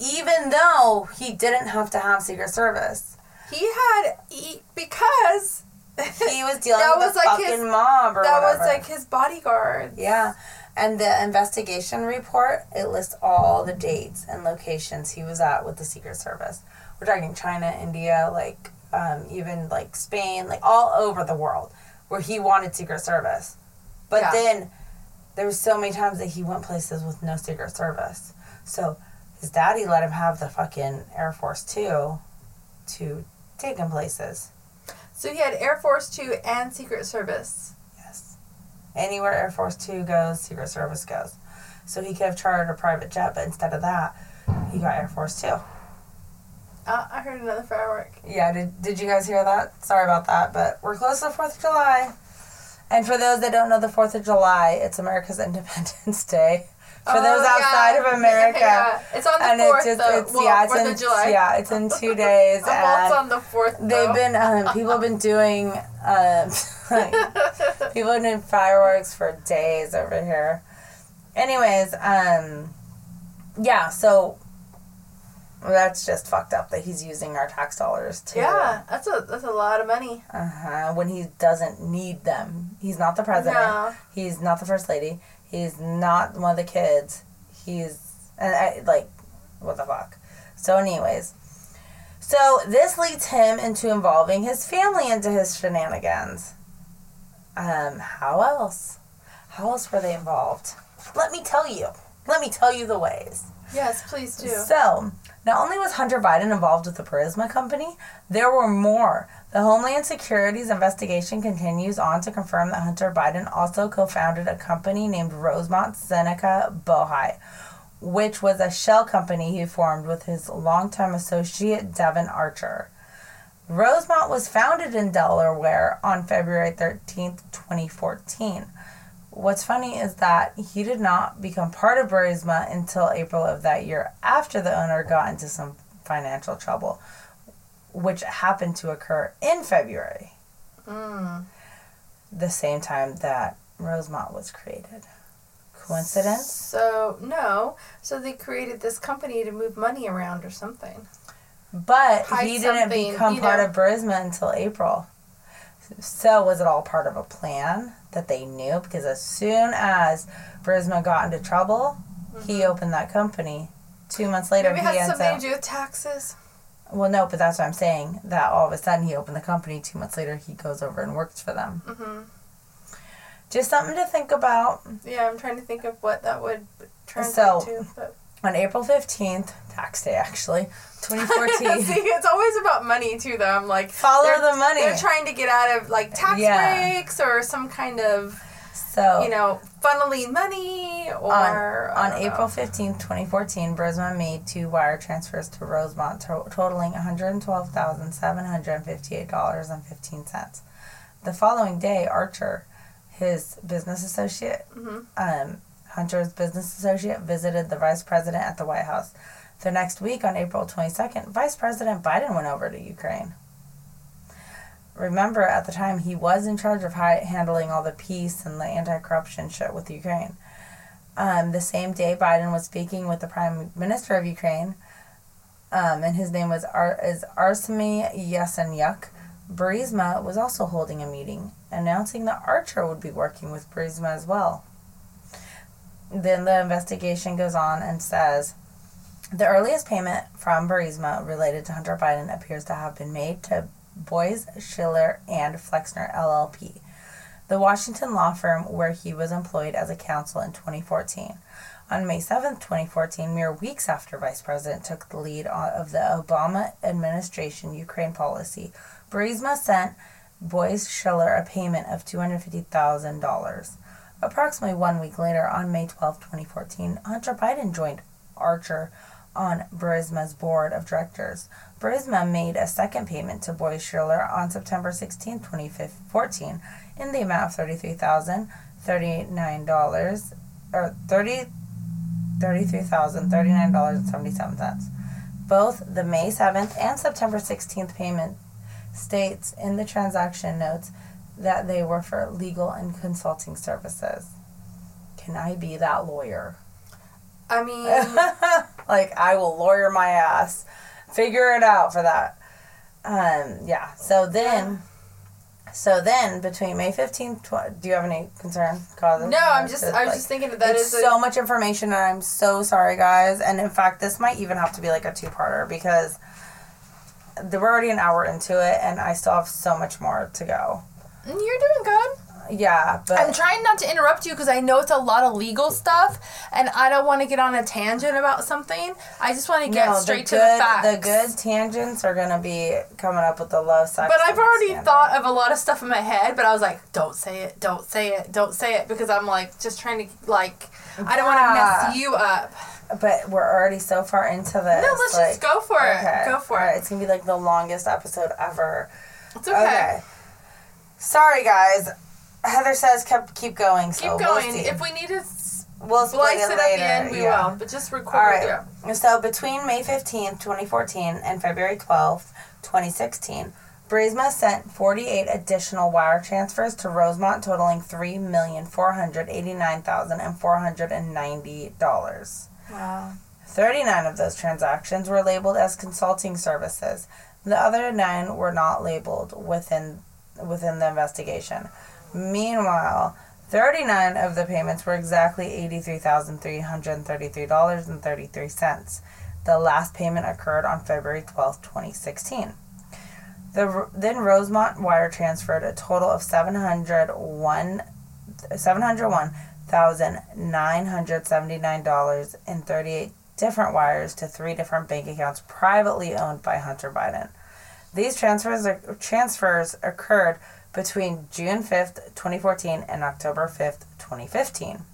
even though he didn't have to have Secret Service. He had he, because He <laughs> was dealing That with was the like fucking his- mob or that was like his bodyguard. Yeah. And the investigation report, it lists all the dates and locations he was at with the Secret Service. We're talking China, India, like um, even like Spain, like all over the world where he wanted Secret Service. But Yeah. then there was so many times that he went places with no Secret Service. So his daddy let him have the fucking Air Force Two to take him places. So he had Air Force Two and Secret Service. Yes. Anywhere Air Force Two goes, Secret Service goes. So he could have chartered a private jet, but instead of that, he got Air Force Two. Uh, I heard another firework. Yeah, did, did you guys hear that? Sorry about that, but we're close to the 4th of July. And for those that don't know the 4th of July, it's America's <laughs> Independence Day. For those Oh, outside yeah. of America. Yeah. It's on the And fourth. just, it's, well, yeah, it's in, of July. yeah, it's in two days. <laughs> And on the fourth. they've been, um, people have been doing, um, <laughs> People have been fireworks for days over here. Anyways, um, yeah, so that's just fucked up that he's using our tax dollars to. yeah, that's a that's a lot of money. Uh huh. When he doesn't need them, he's not the president. No. He's not the first lady. He's not one of the kids. He's and I, like, what the fuck. So, anyways, so this leads him into involving his family into his shenanigans. Um, how else? How else were they involved? Let me tell you. Let me tell you the ways. Yes, please do. So, not only was Hunter Biden involved with the Burisma company, there were more. The Homeland Security's investigation continues on to confirm that Hunter Biden also co founded a company named Rosemont Seneca Bohai, which was a shell company he formed with his longtime associate Devon Archer. Rosemont was founded in Delaware on February 13th, 2014. What's funny is that he did not become part of Burisma until April of that year after the owner got into some financial trouble, which happened to occur in February, Mm. the same time that Rosemont was created. Coincidence? So no. So they created this company to move money around or something. But Hide he didn't become part know. of Burisma until April. So was it all part of a plan that they knew? Because as soon as Burisma got into trouble, he opened that company. Two months later, Mm-hmm. Maybe it ends something to do with taxes. Well, no, but that's what I'm saying. That all of a sudden he opened the company. Two months later, he goes over and works for them. hmm Just something to think about. Yeah, I'm trying to think of what that would translate So- to. But On April 15th, tax day actually, 2014. <laughs> See, it's always about money too, though. I'm like, Follow the money. They're trying to get out of like tax Yeah. breaks or some kind of, so you know, funneling money or I on April know. 15th, 2014, Burisma made two wire transfers to Rosemont, to- totaling $112,758.15. The following day, Archer, his business associate, Mhm. um, Hunter's business associate, visited the vice president at the White House. The next week, on April 22nd, Vice President Biden went over to Ukraine. Remember, at the time, he was in charge of handling all the peace and the anti corruption shit with Ukraine. Um, the same day, Biden was speaking with the Prime Minister of Ukraine, um, and his name was Ar- is Arseniy Yatsenyuk. Burisma was also holding a meeting, announcing that Archer would be working with Burisma as well. Then the investigation goes on and says the earliest payment from Burisma related to Hunter Biden appears to have been made to Boies, Schiller, and Flexner LLP, the Washington law firm where he was employed as a counsel in 2014. On May 7, 2014, mere weeks after Vice President took the lead of the Obama administration Ukraine policy, Burisma sent Boies Schiller a payment of $250,000. Approximately one week later, on May 12, 2014, Hunter Biden joined Archer on Burisma's board of directors. Burisma made a second payment to Boy Schiller on September 16, 2014, in the amount of $33,039 or 30 $33,039.77. Both the May 7th and September 16th payment states in the transaction notes that they were for legal and consulting services. Can I be that lawyer? I mean, <laughs> like I will lawyer my ass, figure it out for that. Um, yeah. So then, so then between May fifteenth, tw- do you have any concern causes? no, I'm just, I was Like, just thinking that that it's is a- so much information, and I'm so sorry, guys. And in fact, this might even have to be like a two-parter because we're already an hour into it, and I still have so much more to go. You're doing good. Yeah, but I'm trying not to interrupt you because I know it's a lot of legal stuff, and I don't want to get on a tangent about something. I just want to get no, straight the to the facts. The good tangents are gonna be coming up with the love sex. But I've already thought of a lot of stuff in my head, but I was like, don't say it, don't say it, don't say it, because I'm like just trying to like, I don't want to mess you up. But we're already so far into this. No, let's like- just go for Okay. it. Go for right, it. It's gonna be like the longest episode ever. It's okay. Sorry, guys. Heather says keep keep going. Keep going. We'll if we need to we'll split slice it it later. at the end, we yeah. will. But just All record it. right. Yeah. So between May 15th, 2014 and February 12th, 2016, Burisma sent 48 additional wire transfers to Rosemont totaling $3,489,490. Wow. 39 of those transactions were labeled as consulting services. The other 9 were not labeled within within the investigation. Meanwhile, 39 of the payments were exactly $83,333.33. The last payment occurred on February 12, 2016. The, then Rosemont Wire transferred a total of 701 $701,979 in 38 different wires to three different bank accounts privately owned by Hunter Biden. These transfers transfers occurred between June 5th, 2014 and October 5th, 2015.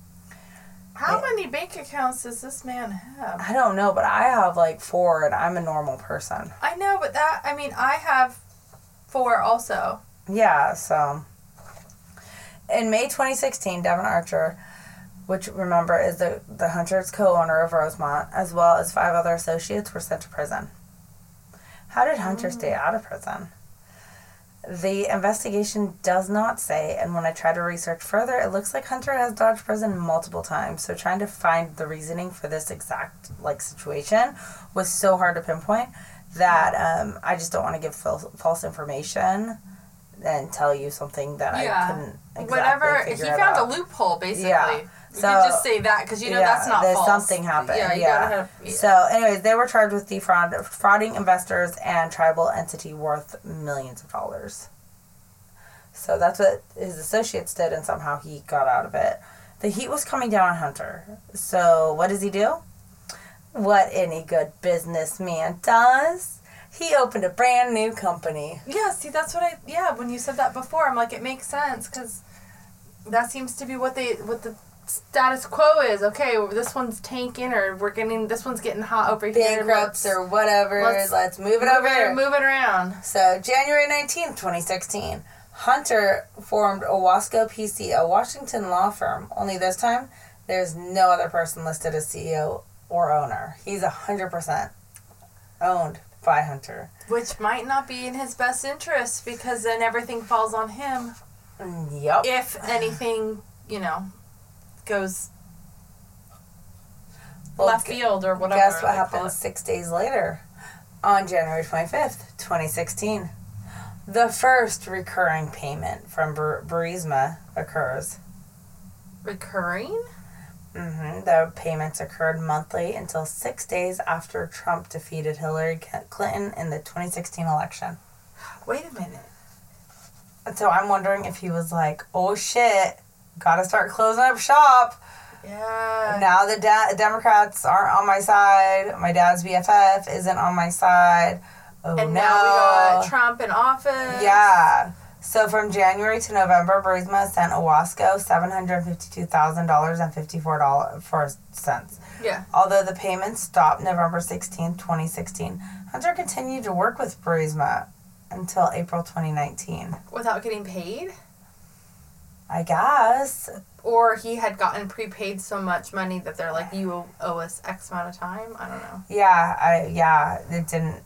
How Yeah. many bank accounts does this man have? I don't know, but I have like four and I'm a normal person. I know, but that I mean, I have four also. Yeah, so in May 2016, Devon Archer, which remember is the, the Hunter's co owner of Rosemont, as well as five other associates, were sent to prison. How did Hunter stay mm. out of prison? The investigation does not say, and when I try to research further, it looks like Hunter has dodged prison multiple times. So trying to find the reasoning for this exact like situation was so hard to pinpoint that um, I just don't want to give fal- false information and tell you something that Yeah. I couldn't exactly Whatever he found out. a loophole, basically. Yeah. So- can just say that because you know Yeah, that's not there's false. something happened, Yeah, you yeah. gotta have. Yeah. So, anyways, they were charged with defraud, frauding investors and tribal entity worth millions of dollars. So that's what his associates did, and somehow he got out of it. The heat was coming down on Hunter. So, what does he do? What any good businessman does? He opened a brand new company. Yeah, see, that's what I. Yeah, when you said that before, I'm like, it makes sense because that seems to be what they what the status quo is. Okay, this one's tanking, or we're getting this one's getting hot over here. Bankrupts or whatever. Let's, let's move it move over it, move it around. So, January 19th, 2016, Hunter formed Owasco PC, a Washington law firm. Only this time, there's no other person listed as CEO or owner. He's 100% owned by Hunter. Which might not be in his best interest because then everything falls on him. Mm, yep. If anything, you know, goes Well, left field or whatever. Guess what happened six days later? On January 25th, 2016. The first recurring payment from Bur- Burisma occurs. Recurring? hmm The payments occurred monthly until six days after Trump defeated Hillary Clinton in the 2016 election. Wait a minute. And so I'm wondering if he was like, oh shit, gotta start closing up shop. Yeah. Now the da- Democrats aren't on my side. My dad's BFF isn't on my side. Oh and no. now we got Trump in office. Yeah. So from January to November, Burisma sent Owasco seven hundred fifty-two thousand dollars and fifty-four dollars four cents. Yeah. Although the payments stopped November 16, 2016, Hunter continued to work with Burisma until April 2019. Without getting paid? I guess. Or he had gotten prepaid so much money that they're like, you owe us X amount of time? I don't know. Yeah, I yeah, it didn't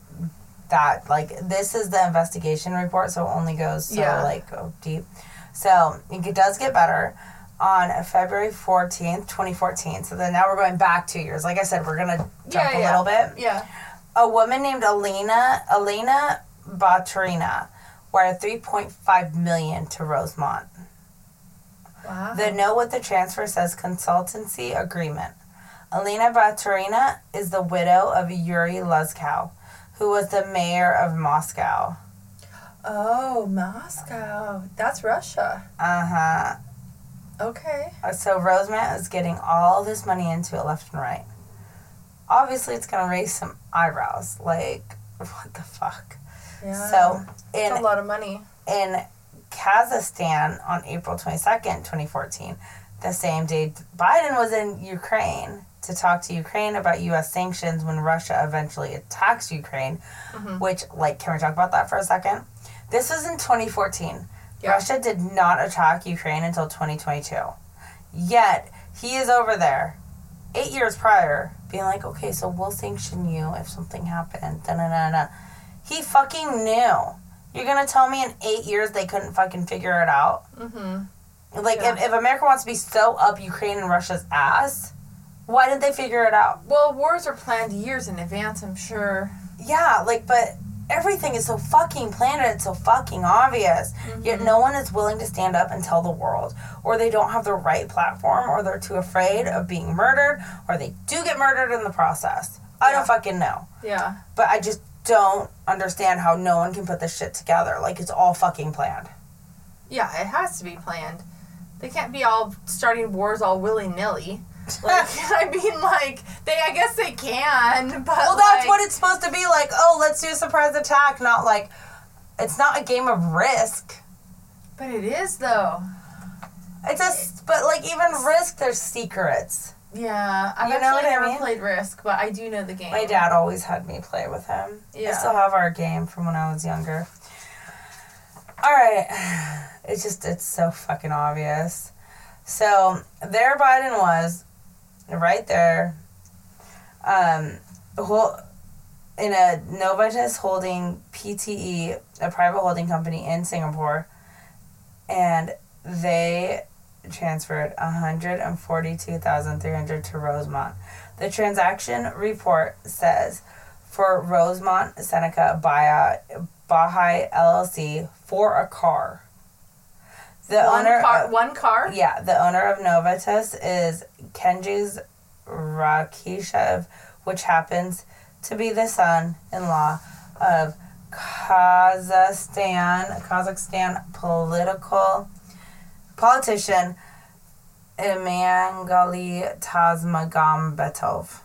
that like this is the investigation report, so it only goes so Yeah. like oh, deep. So it does get better on February fourteenth, twenty fourteen. So then now we're going back two years. Like I said, we're gonna jump Yeah, a yeah. little bit. Yeah. A woman named Elena Elena Baturina wired three point five million to Rosemont. Wow. The note with the transfer says consultancy agreement. Elena Baturina is the widow of Yuri Luzhkov, who was the mayor of Moscow. oh, Moscow. That's Russia. Uh huh. Okay. So Rosemont is getting all this money into it left and right. Obviously, it's gonna raise some eyebrows. Like, <laughs> what the fuck? Yeah. So it's a lot of money. in Kazakhstan on April 22nd, 2014, the same day Biden was in Ukraine to talk to Ukraine about U.S. sanctions when Russia eventually attacks Ukraine, Mhm. which, like, can we talk about that for a second? This was in 2014. Yeah. Russia did not attack Ukraine until 2022. Yet, he is over there eight years prior being like, okay, so we'll sanction you if something happened. Da, da, da, da. He fucking knew. You're gonna tell me in eight years they couldn't fucking figure it out? Mm-hmm. Like, Yeah. if, if America wants to be so up Ukraine and Russia's ass, why didn't they figure it out? Well, wars are planned years in advance, I'm sure. Yeah, like, but everything is so fucking planned and it's so fucking obvious. Yet Mm-hmm. no one is willing to stand up and tell the world. Or they don't have the right platform, or they're too afraid of being murdered, or they do get murdered in the process. I Yeah. don't fucking know. Yeah. But I just don't understand how no one can put this shit together. Like, it's all fucking planned. Yeah, it has to be planned. They can't be all starting wars all willy nilly. <laughs> Like, <laughs> I mean, like, they, I guess they can, <laughs> but. Well, that's like, what it's supposed to be like. Oh, let's do a surprise attack. Not like, it's not a game of risk. But it is, though. It's a, but like even risk, there's secrets. Yeah, I've You know actually what I never mean? played Risk, but I do know the game. My dad always had me play with him. I Yeah. still have our game from when I was younger. All right, <sighs> it's just it's so fucking obvious. So there, Biden was right there. Um, hol- in a Novatus Holding PTE, a private holding company in Singapore, and they transferred 142,300 to Rosemont. The transaction report says for Rosemont Seneca Bohai LLC for a car. The one owner car. of- one car. yeah, the owner of Novatus is Kenes Rakishev, which happens to be the son-in-law of Kazakhstan Kazakhstan political politician Imangali Tasmagambetov.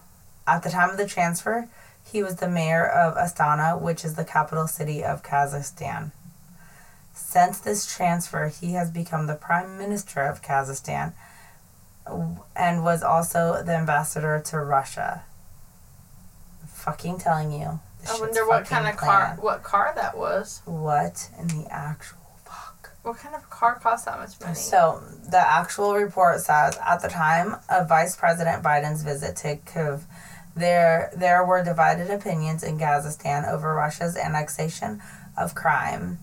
At the time of the transfer, he was the mayor of Astana, which is the capital city of Kazakhstan. Since this transfer, he has become the prime minister of Kazakhstan and was also the ambassador to Russia. Fucking telling you. I wonder what kind of car, what car that was. What in the actual? What kind of car costs that much money? So, the actual report says at the time of Vice President Biden's visit to Kyiv, there there were divided opinions in Kazakhstan over Russia's annexation of crime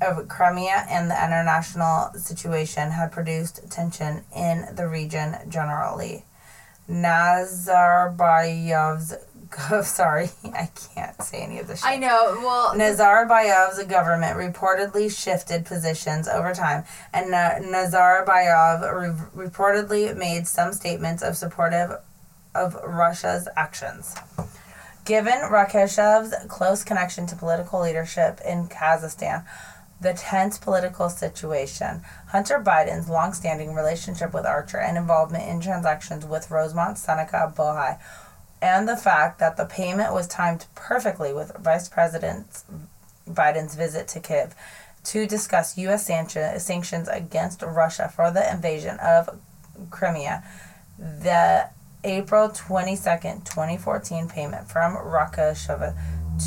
of Crimea and the international situation had produced tension in the region generally. Nazarbayev's <laughs> sorry, I can't say any of this shit. I know. Well, Nazarbayev's government reportedly shifted positions over time, and Na- Nazarbayev re- reportedly made some statements of supportive of Russia's actions. Given Rakishev's close connection to political leadership in Kazakhstan, the tense political situation, Hunter Biden's longstanding relationship with Archer, and involvement in transactions with Rosemont Seneca Bohai, and the fact that the payment was timed perfectly with Vice President Biden's visit to Kiev to discuss U.S. sanctions against Russia for the invasion of Crimea. The April 22nd, 2014 payment from Rakasheva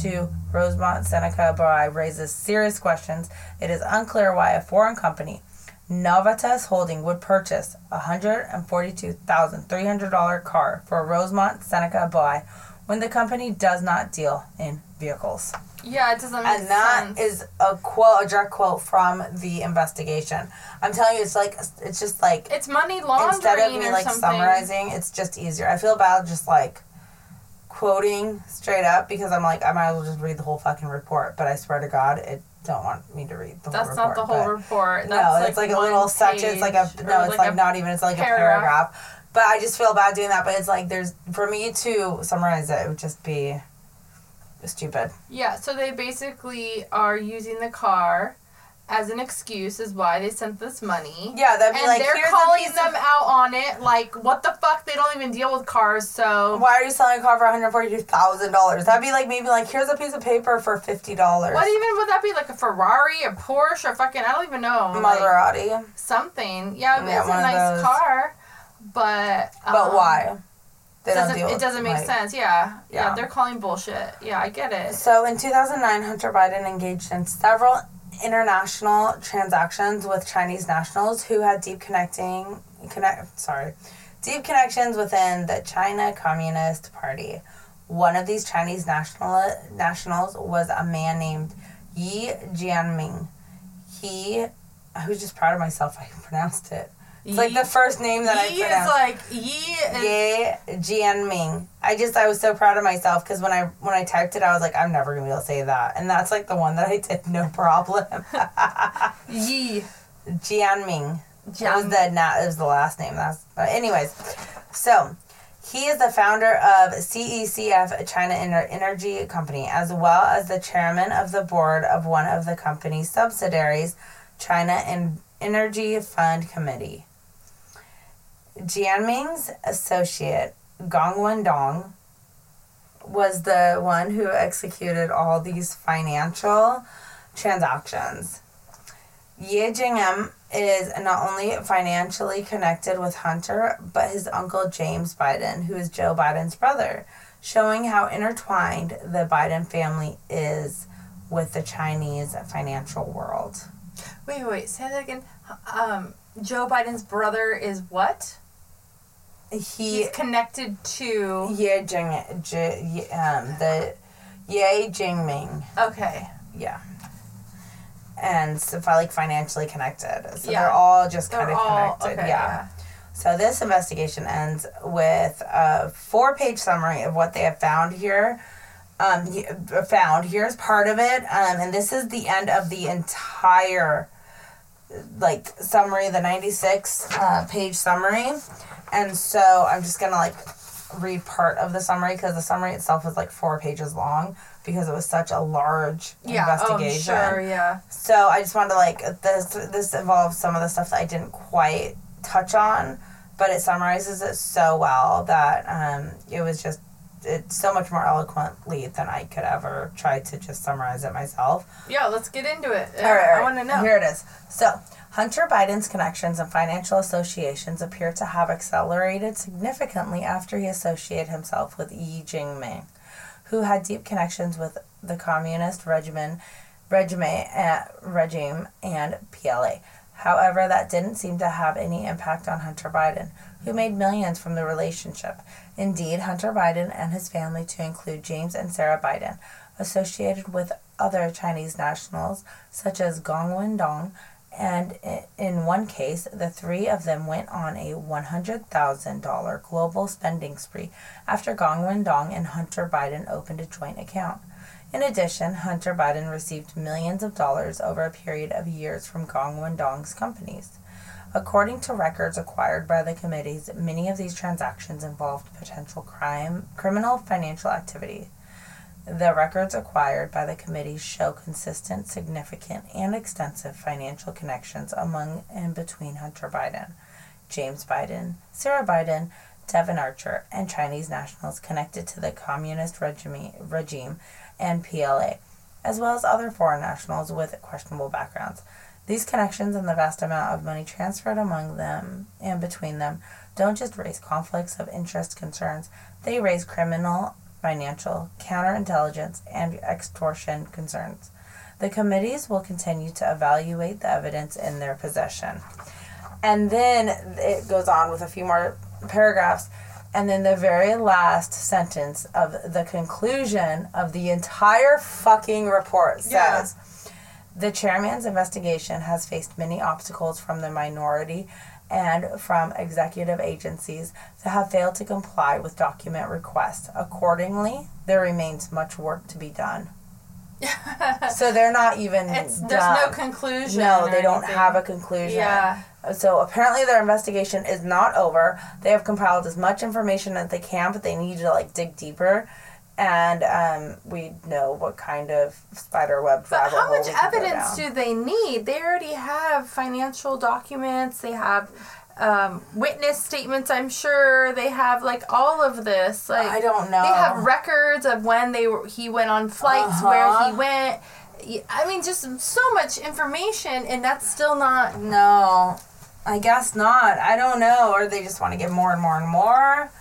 to Rosemont Seneca Bohai raises serious questions. It is unclear why a foreign company, Novatus Holding, would purchase a $142,300 car for a Rosemont Seneca Bohai when the company does not deal in vehicles. Yeah, it doesn't make And that sense. is a quote, a direct quote from the investigation. I'm telling you, it's like, it's just like, it's money laundering instead of me like something. summarizing, it's just easier. I feel bad just like quoting straight up because I'm like I might as well just read the whole fucking report. But I swear to God, it don't want me to read the That's whole report. That's not the whole report. no, That's it's like a little section. It's like a no, it's like, a not even. It's like paragraph. a paragraph. But I just feel bad doing that. But it's like there's for me to summarize it, it would just be stupid. Yeah, so they basically are using the car as an excuse is why they sent this money. Yeah, that'd be And like they're calling them of- out on it. Like, what the fuck? They don't even deal with cars, so. Why are you selling a car for one hundred forty-two thousand dollars? That'd be like maybe like here's a piece of paper for fifty dollars. What even would that be? Like a Ferrari, a Porsche, or fucking, I don't even know. Like, Maserati. something. Yeah, Yeah, it's a nice those. car, but. But um, why? Doesn't, it doesn't make like- sense. Yeah. yeah. Yeah. They're calling bullshit. Yeah, I get it. So in 2009, Hunter Biden engaged in several international transactions with Chinese nationals who had deep connecting connect sorry, deep connections within the China Communist Party. One of these Chinese national nationals was a man named Yi Jianming. He I was just proud of myself <laughs> I pronounced it. It's like the first name that I Yi is pronounced. like Yi is Ye Jianming. I just I was so proud of myself because when I when I typed it, I was like, I'm never gonna be able to say that, and that's like the one that I did no problem. <laughs> Yi. Jianming. That was the na- it was the last name. That's but anyways. So he is the founder of CEFC China Ener- Energy Company, as well as the chairman of the board of one of the company's subsidiaries, China En- Energy Fund Committee. Jianming's associate, Gong Wendong, was the one who executed all these financial transactions. Ye Jing'em is not only financially connected with Hunter, but his uncle James Biden, who is Joe Biden's brother, showing how intertwined the Biden family is with the Chinese financial world. Wait, wait, wait. Say that again. Um, Joe Biden's brother is what? He He's connected to. Ye Jing, J, um, the Ye Jingming, Okay. yeah, and so like financially connected. So Yeah. they're all just kind of connected, okay. yeah. So this investigation ends with a four-page summary of what they have found here. Um, found here's part of it, um, and this is the end of the entire like summary, the ninety-six uh, page summary. And so I'm just gonna like read part of the summary because the summary itself was like four pages long because it was such a large Yeah. Oh, investigation. sure. Yeah. So I just wanted to like this. This involves some of the stuff that I didn't quite touch on, but it summarizes it so well that um, it was just it's so much more eloquently than I could ever try to just summarize it myself. Yeah. Let's get into it. All right, all I want to know. Here it is. So, Hunter Biden's connections and financial associations appear to have accelerated significantly after he associated himself with Yi Jingming, who had deep connections with the communist regime, regime, uh, regime and PLA. However, that didn't seem to have any impact on Hunter Biden, who made millions from the relationship. Indeed, Hunter Biden and his family, to include James and Sarah Biden, associated with other Chinese nationals such as Gong Wendong, and in one case, the three of them went on a $100,000 global spending spree after Gong Wendong and Hunter Biden opened a joint account. In addition, Hunter Biden received millions of dollars over a period of years from Gong Wendong's companies. According to records acquired by the committees, many of these transactions involved potential crime, criminal financial activity. The records acquired by the committees show consistent, significant, and extensive financial connections among and between Hunter Biden, James Biden, Sarah Biden, Devon Archer, and Chinese nationals connected to the communist regime, regime and PLA, as well as other foreign nationals with questionable backgrounds. These connections and the vast amount of money transferred among them and between them don't just raise conflicts of interest concerns, they raise criminal, financial, counterintelligence, and extortion concerns. The committees will continue to evaluate the evidence in their possession. And then it goes on with a few more paragraphs. And then the very last sentence of the conclusion of the entire fucking report Yeah. says the chairman's investigation has faced many obstacles from the minority and from executive agencies that have failed to comply with document requests. Accordingly, there remains much work to be done. <laughs> So they're not even it's there's done. no conclusion. No, they don't have a conclusion. Yeah. So apparently their investigation is not over. They have compiled as much information as they can, but they need to like dig deeper. And um, we know what kind of spider web But how much evidence do they need? They already have financial documents. They have um, witness statements. I'm sure they have like all of this. Like I don't know. They have records of when they were. He went on flights, where Uh-huh. he went. I mean, just so much information, and that's still not. No, I guess not. I don't know. Or they just want to get more and more and more.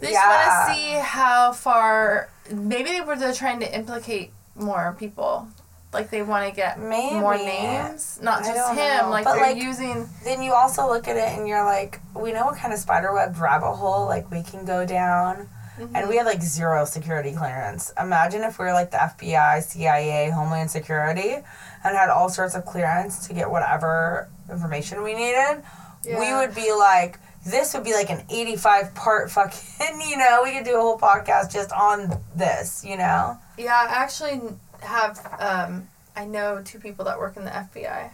They Yeah. just want to see how far. Maybe they were they're trying to implicate more people. Like they want to get more names, not just him. know. Like But, they're like, using. Then you also look at it and you're like, we know what kind of spider web rabbit hole like we can go down. Mm-hmm. And we have like zero security clearance. Imagine if we were like the FBI, CIA, Homeland Security, and had all sorts of clearance to get whatever information we needed. Yeah. We would be like, this would be like an 85 part fucking, <laughs> you know, we could do a whole podcast just on this, you know? Yeah, I actually have. Um, I know two people that work in the FBI.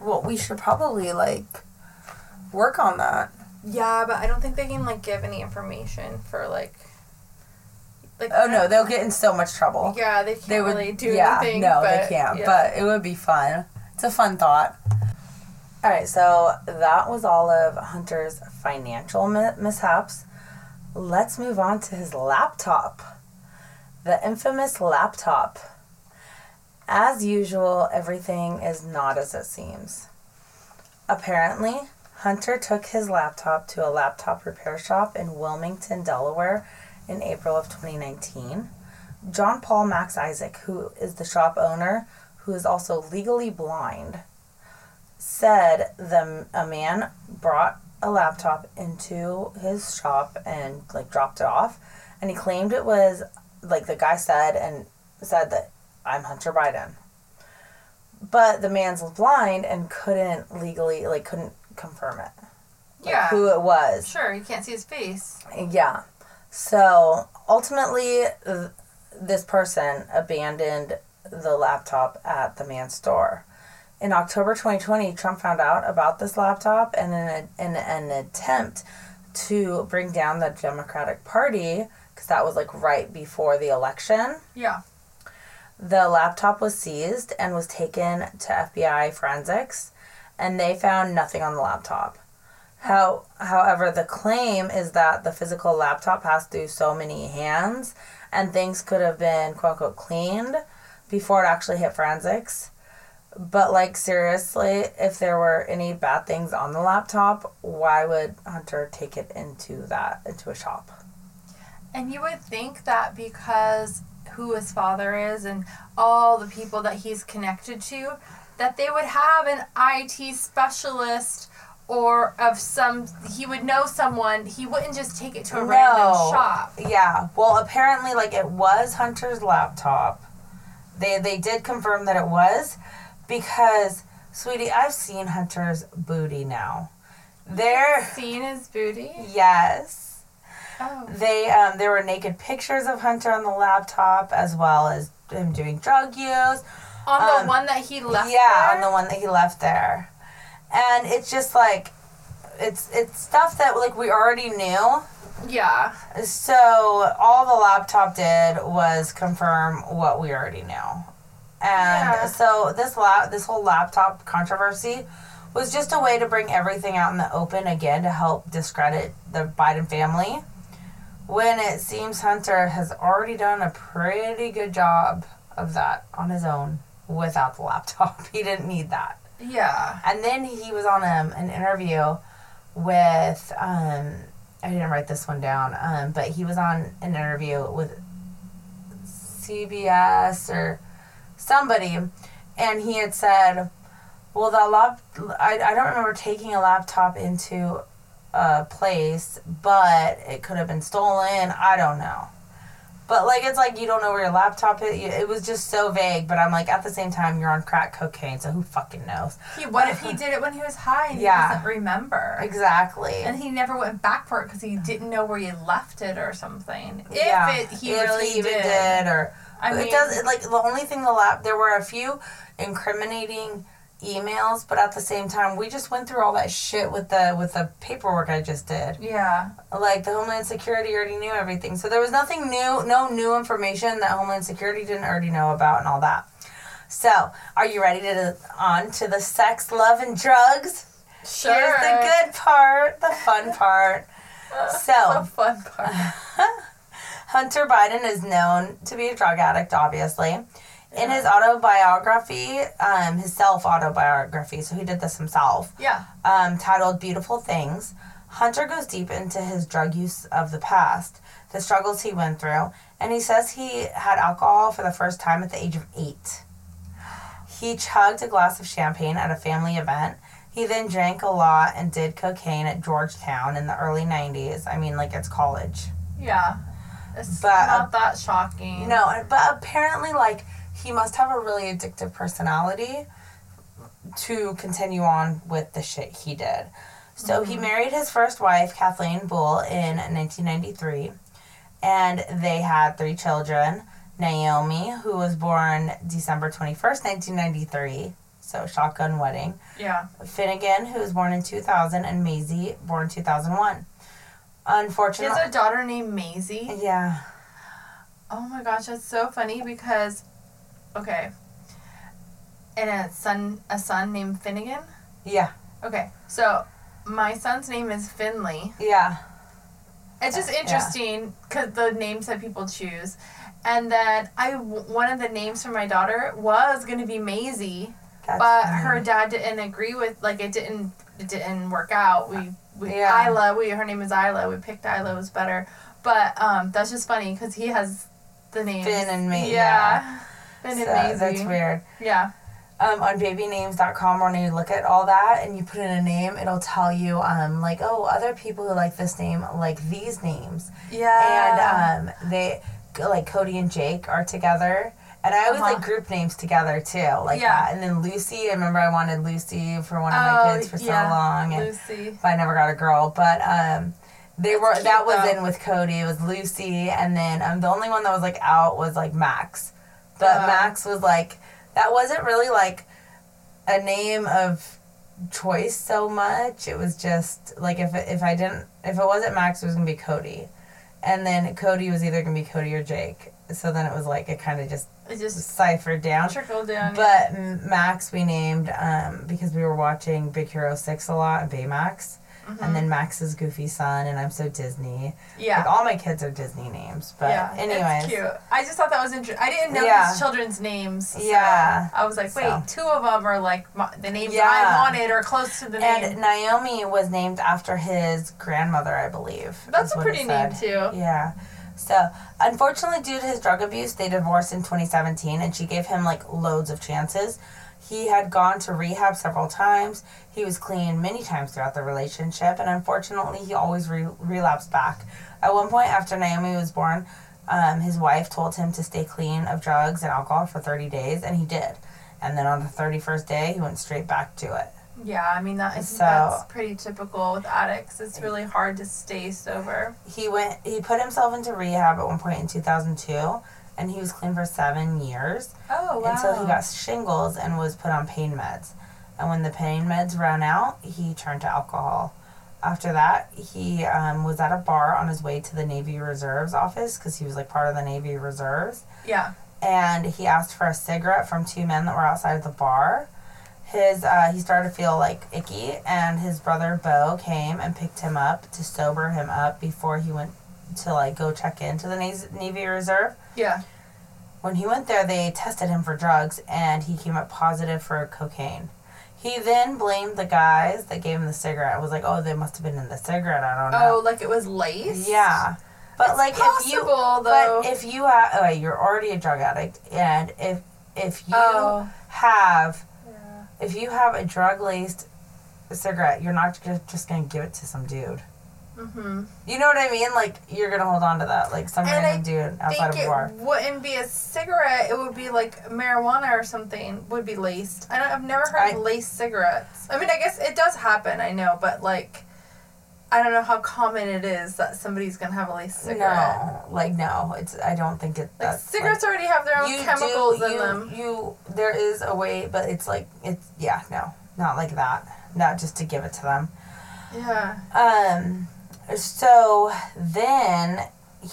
Well, we should probably like work on that. Yeah, but I don't think they can like give any information for like. Like Oh no, they'll get in so much trouble. Yeah, they can't they would really do yeah, anything. no, but, they can't. yeah. But it would be fun. It's a fun thought. All right, so that was all of Hunter's financial mishaps. Let's move on to his laptop. The infamous laptop. As usual, everything is not as it seems. Apparently, Hunter took his laptop to a laptop repair shop in Wilmington, Delaware in April of 2019. John Paul Mac Isaac, who is the shop owner, who is also legally blind, said the a man brought a laptop into his shop and like dropped it off, and he claimed it was like the guy said and said that I'm Hunter Biden. But the man's blind and couldn't legally like couldn't confirm it. Like, yeah, who it was. sure, you can't see his face. Yeah. So ultimately, th- this person abandoned the laptop at the man's store. In October 2020, Trump found out about this laptop and in, a, in an attempt to bring down the Democratic Party, because that was like right before the election, Yeah, the laptop was seized and was taken to FBI forensics, and they found nothing on the laptop. How, however, the claim is that the physical laptop passed through so many hands, and things could have been quote unquote cleaned before it actually hit forensics. But like seriously, if there were any bad things on the laptop, why would Hunter take it into that into a shop? and you would think that because who his father is and all the people that he's connected to, that they would have an IT specialist or of some he would know someone he wouldn't just take it to a random shop Yeah. Well, apparently, like it was Hunter's laptop. They they did confirm that it was, because sweetie, I've seen Hunter's booty now. There, seen his booty yes, oh they um there were naked pictures of Hunter on the laptop as well as him doing drug use. on the Um, one that he left yeah, there? on the one that he left there, and it's just like. It's it's stuff that like we already knew, yeah So all the laptop did was confirm what we already knew. And Yeah. so this la- this whole laptop controversy was just a way to bring everything out in the open again to help discredit the Biden family. When it seems Hunter has already done a pretty good job of that on his own without the laptop. <laughs> He didn't need that. yeah And then he was on um, an interview with um I didn't write this one down, um, but he was on an interview with CBS or somebody, and he had said, "Well, the lap I, I don't remember taking a laptop into a place, but it could have been stolen. I don't know." But like it's like you don't know where your laptop is. It was just so vague. But I'm like at the same time you're on crack cocaine, so who fucking knows? He, what if <laughs> he did it when he was high and Yeah. he doesn't remember? Exactly. And he never went back for it because he didn't know where he left it or something. If yeah, it, he if really he did. did, or I mean, it does. Like the only thing the lab, there were a few incriminating emails, but at the same time, we just went through all that shit with the with the paperwork I just did. Yeah. Like the Homeland Security already knew everything, so there was nothing new, no new information that Homeland Security didn't already know about and all that. So, are you ready to on to the sex, love, and drugs? Sure. Here's the good part, the fun part. <laughs> So the fun part. <laughs> Hunter Biden is known to be a drug addict, obviously. In his autobiography, um, his self autobiography, so he did this himself, Yeah. um, titled Beautiful Things, Hunter goes deep into his drug use of the past, the struggles he went through, and he says he had alcohol for the first time at the age of eight. He chugged a glass of champagne at a family event. He then drank a lot and did cocaine at Georgetown in the early 90s. I mean, like it's college. Yeah. It's But, not that shocking. No, but apparently, like, he must have a really addictive personality to continue on with the shit he did. So he mm-hmm. married his first wife, Kathleen Buhle, in 1993, and they had three children. Naomi, who was born December 21st, 1993, so shotgun wedding. Yeah. Finnegan, who was born in 2000, and Maisie, born 2001. He Unfortunately, has a daughter named Maisie. yeah, Oh my gosh, that's so funny because, okay, and a son, a son named Finnegan. yeah, Okay, so my son's name is Finley. yeah, It's just Yeah. interesting because the names that people choose, and then I one of the names for my daughter was gonna be Maisie, that's but funny. her dad didn't agree with like it didn't it didn't work out. We we Yeah. Isla we her name is Isla. We picked Isla was better, but um that's just funny because he has the name Finn and Ma- Yeah, Finn So, and Maisie. that's weird. Yeah. Um, on babynames.com, when you look at all that and you put in a name, it'll tell you, um, like, oh, other people who like this name like these names. Yeah. And um, they, like, Cody and Jake are together. And I always Uh-huh. like group names together too, like Yeah. that. And then Lucy, I remember I wanted Lucy for one of my Oh, kids for yeah. so long, and Lucy. but I never got a girl. But um, they That's were cute, that was though. in with Cody. It was Lucy, and then um, the only one that was like out was like Max. But Uh. Max was like that wasn't really like a name of choice so much. It was just like if if I didn't if it wasn't Max, it was gonna be Cody, and then Cody was either gonna be Cody or Jake. So then it was like it kind of just just ciphered down. trickled down. But M- Max we named um, because we were watching Big Hero Six a lot, and Baymax, Mhm. and then Max's goofy son, and I'm so Disney. yeah. Like all my kids are Disney names, but yeah, anyways, it's cute. I just thought that was interesting. I didn't know Yeah. these children's names. so Yeah. I was like, wait, So. two of them are like my, the names Yeah. I wanted or close to the and name. And Naomi was named after his grandmother, I believe. That's a pretty name too. Yeah. So, unfortunately, due to his drug abuse, they divorced in 2017, and she gave him like loads of chances. He had gone to rehab several times. He was clean many times throughout the relationship, and unfortunately, he always re- relapsed back. At one point, after Naomi was born, um, his wife told him to stay clean of drugs and alcohol for 30 days, and he did. And then on the 31st day, he went straight back to it. Yeah, I mean that I So- that's pretty typical with addicts. It's really hard to stay sober. he went he put himself into rehab at one point in 2002 and he was clean for seven years Oh wow. until he got shingles and was put on pain meds and when the pain meds ran out he turned to alcohol after that he um, was at a bar on his way to the navy reserves office because he was like part of the navy reserves yeah. and he asked for a cigarette from two men that were outside of the bar. His uh, he started to feel like icky, and his brother Bo came and picked him up to sober him up before he went to like go check into the Navy Reserve. Yeah. When he went there, they tested him for drugs, and he came up positive for cocaine. He then blamed the guys that gave him the cigarette. Was like, oh, they must have been in the cigarette. I don't know. Oh, like it was lace. Yeah. But It's like if you though. but if you have oh, you're already a drug addict and if if you Oh. have. If you have a drug laced cigarette, you're not ju- just gonna give it to some dude. Mm-hmm. You know what I mean? Like you're gonna hold on to that, like some And I random dude outside think of a bar. it wouldn't be a cigarette. It would be like marijuana or something. Would be laced. I don't, I've never heard I- of laced cigarettes. I mean, I guess it does happen. I know, but like, I don't know how common it is that somebody's gonna have a laced cigarette. No, like no, it's. I don't think it. Like cigarettes already have their own chemicals do, in you, them. You there is a way, but it's like it's yeah no, not like that. Not just to give it to them. Yeah. Um, so then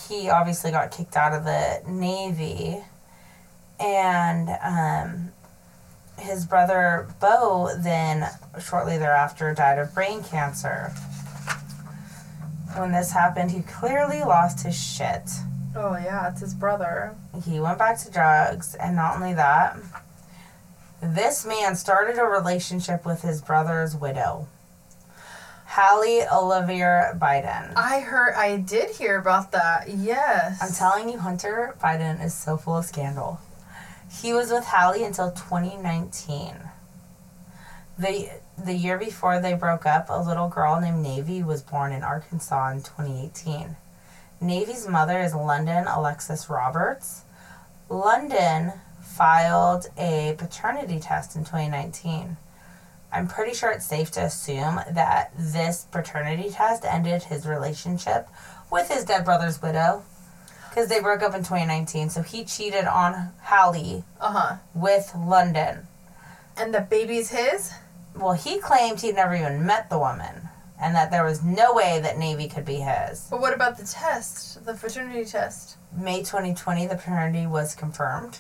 he obviously got kicked out of the Navy, and um, his brother Bo then shortly thereafter died of brain cancer. When this happened, he clearly lost his shit. Oh yeah, it's his brother. He went back to drugs, and not only that, this man started a relationship with his brother's widow, Hallie Olivia Biden. I heard. I did hear about that. Yes. I'm telling you, Hunter Biden is so full of scandal. He was with Hallie until 2019. The the year before they broke up, a little girl named Navy was born in Arkansas in 2018. Navy's mother is London Alexis Roberts. London filed a paternity test in 2019. I'm pretty sure it's safe to assume that this paternity test ended his relationship with his dead brother's widow because they broke up in 2019. So he cheated on Hallie Uh huh. with London. And the baby's his. Well, he claimed he'd never even met the woman and that there was no way that Navy could be his. But what about the test? The fraternity test. May 2020, the fraternity was confirmed.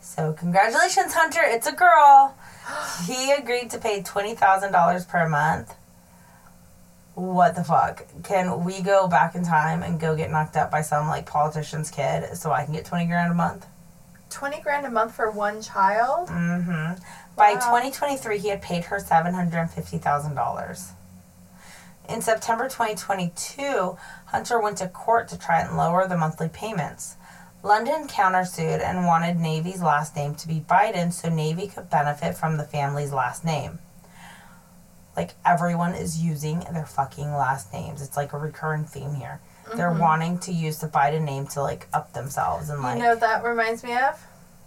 So, congratulations, Hunter. It's a girl. <gasps> He agreed to pay $20,000 per month. What the fuck? Can we go back in time and go get knocked up by some like politician's kid so I can get 20 grand a month? Twenty grand a month for one child. Mm-hmm. By Wow. 2023, he had paid her $750,000. In September 2022, Hunter went to court to try and lower the monthly payments. London countersued and wanted Navy's last name to be Biden so Navy could benefit from the family's last name. Like everyone is using their fucking last names. It's like a recurring theme here. They're mm-hmm. wanting to use the Biden name to like up themselves and like you know what that reminds me of?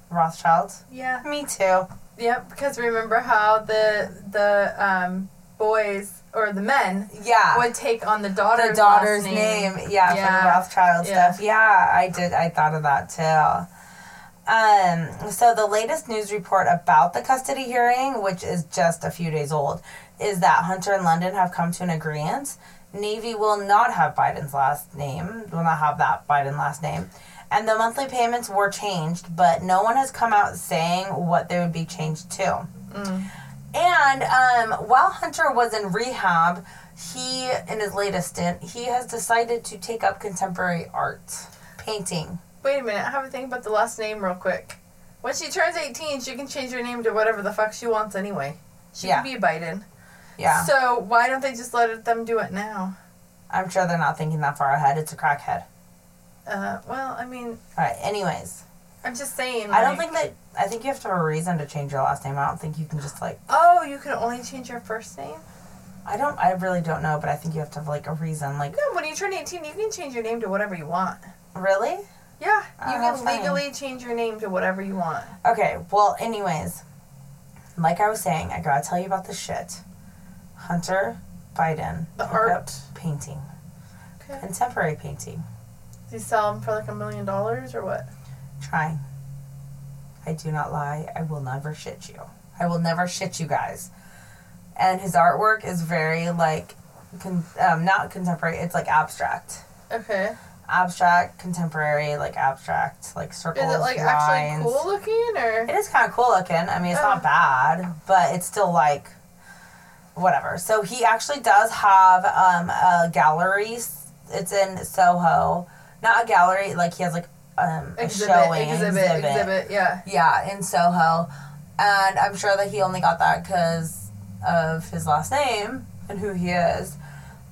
Rothschild. Yeah. Me too. Yep. Because remember how the the um, boys or the men Yeah. would take on the daughter's the daughter's last name. Yeah, for the Rothschild Yeah. stuff. Yeah, I did. I thought of that too. Um, so the latest news report about the custody hearing, which is just a few days old, is that Hunter and London have come to an agreement. Navy will not have Biden's last name. Will not have that Biden last name. And the monthly payments were changed, but no one has come out saying what they would be changed to. And um, while Hunter was in rehab, he, in his latest stint, he has decided to take up contemporary art, painting. Wait a minute. I have a thing about the last name real quick. When she turns 18, she can change her name to whatever the fuck she wants anyway. She Yeah. can be Biden. Yeah, So why don't they just let them do it now? I'm sure they're not thinking that far ahead. It's a crackhead. Uh, well, I mean, All right. Anyways, I'm just saying. I don't think that. I think you have to have a reason to change your last name. I don't think you can just like. Oh, you can only change your first name? I don't. I really don't know, but I think you have to have like a reason. Like, No, when you turn 18, you can change your name to whatever you want. really? Yeah, Oh, you how can legally change your name to whatever you want. Okay. Well, anyways, like I was saying, I gotta tell you about this shit. Hunter Biden. The art. painting. Okay. Contemporary painting. Do you sell them for like a million dollars or what? Trying. I do not lie. I will never shit you. I will never shit you guys. And his artwork is very like, con- um, not contemporary. It's like abstract, Okay. abstract, contemporary, like abstract, like circles, Is it like lines. actually cool looking or? It is kind of cool looking. I mean, it's Oh. not bad, but it's still like whatever. So he actually does have um, a gallery. It's in Soho, not a gallery. Like he has like um, a Exhibit, exhibit, exhibit, yeah. Yeah, in Soho. and I'm sure that he only got that because of his last name and who he is.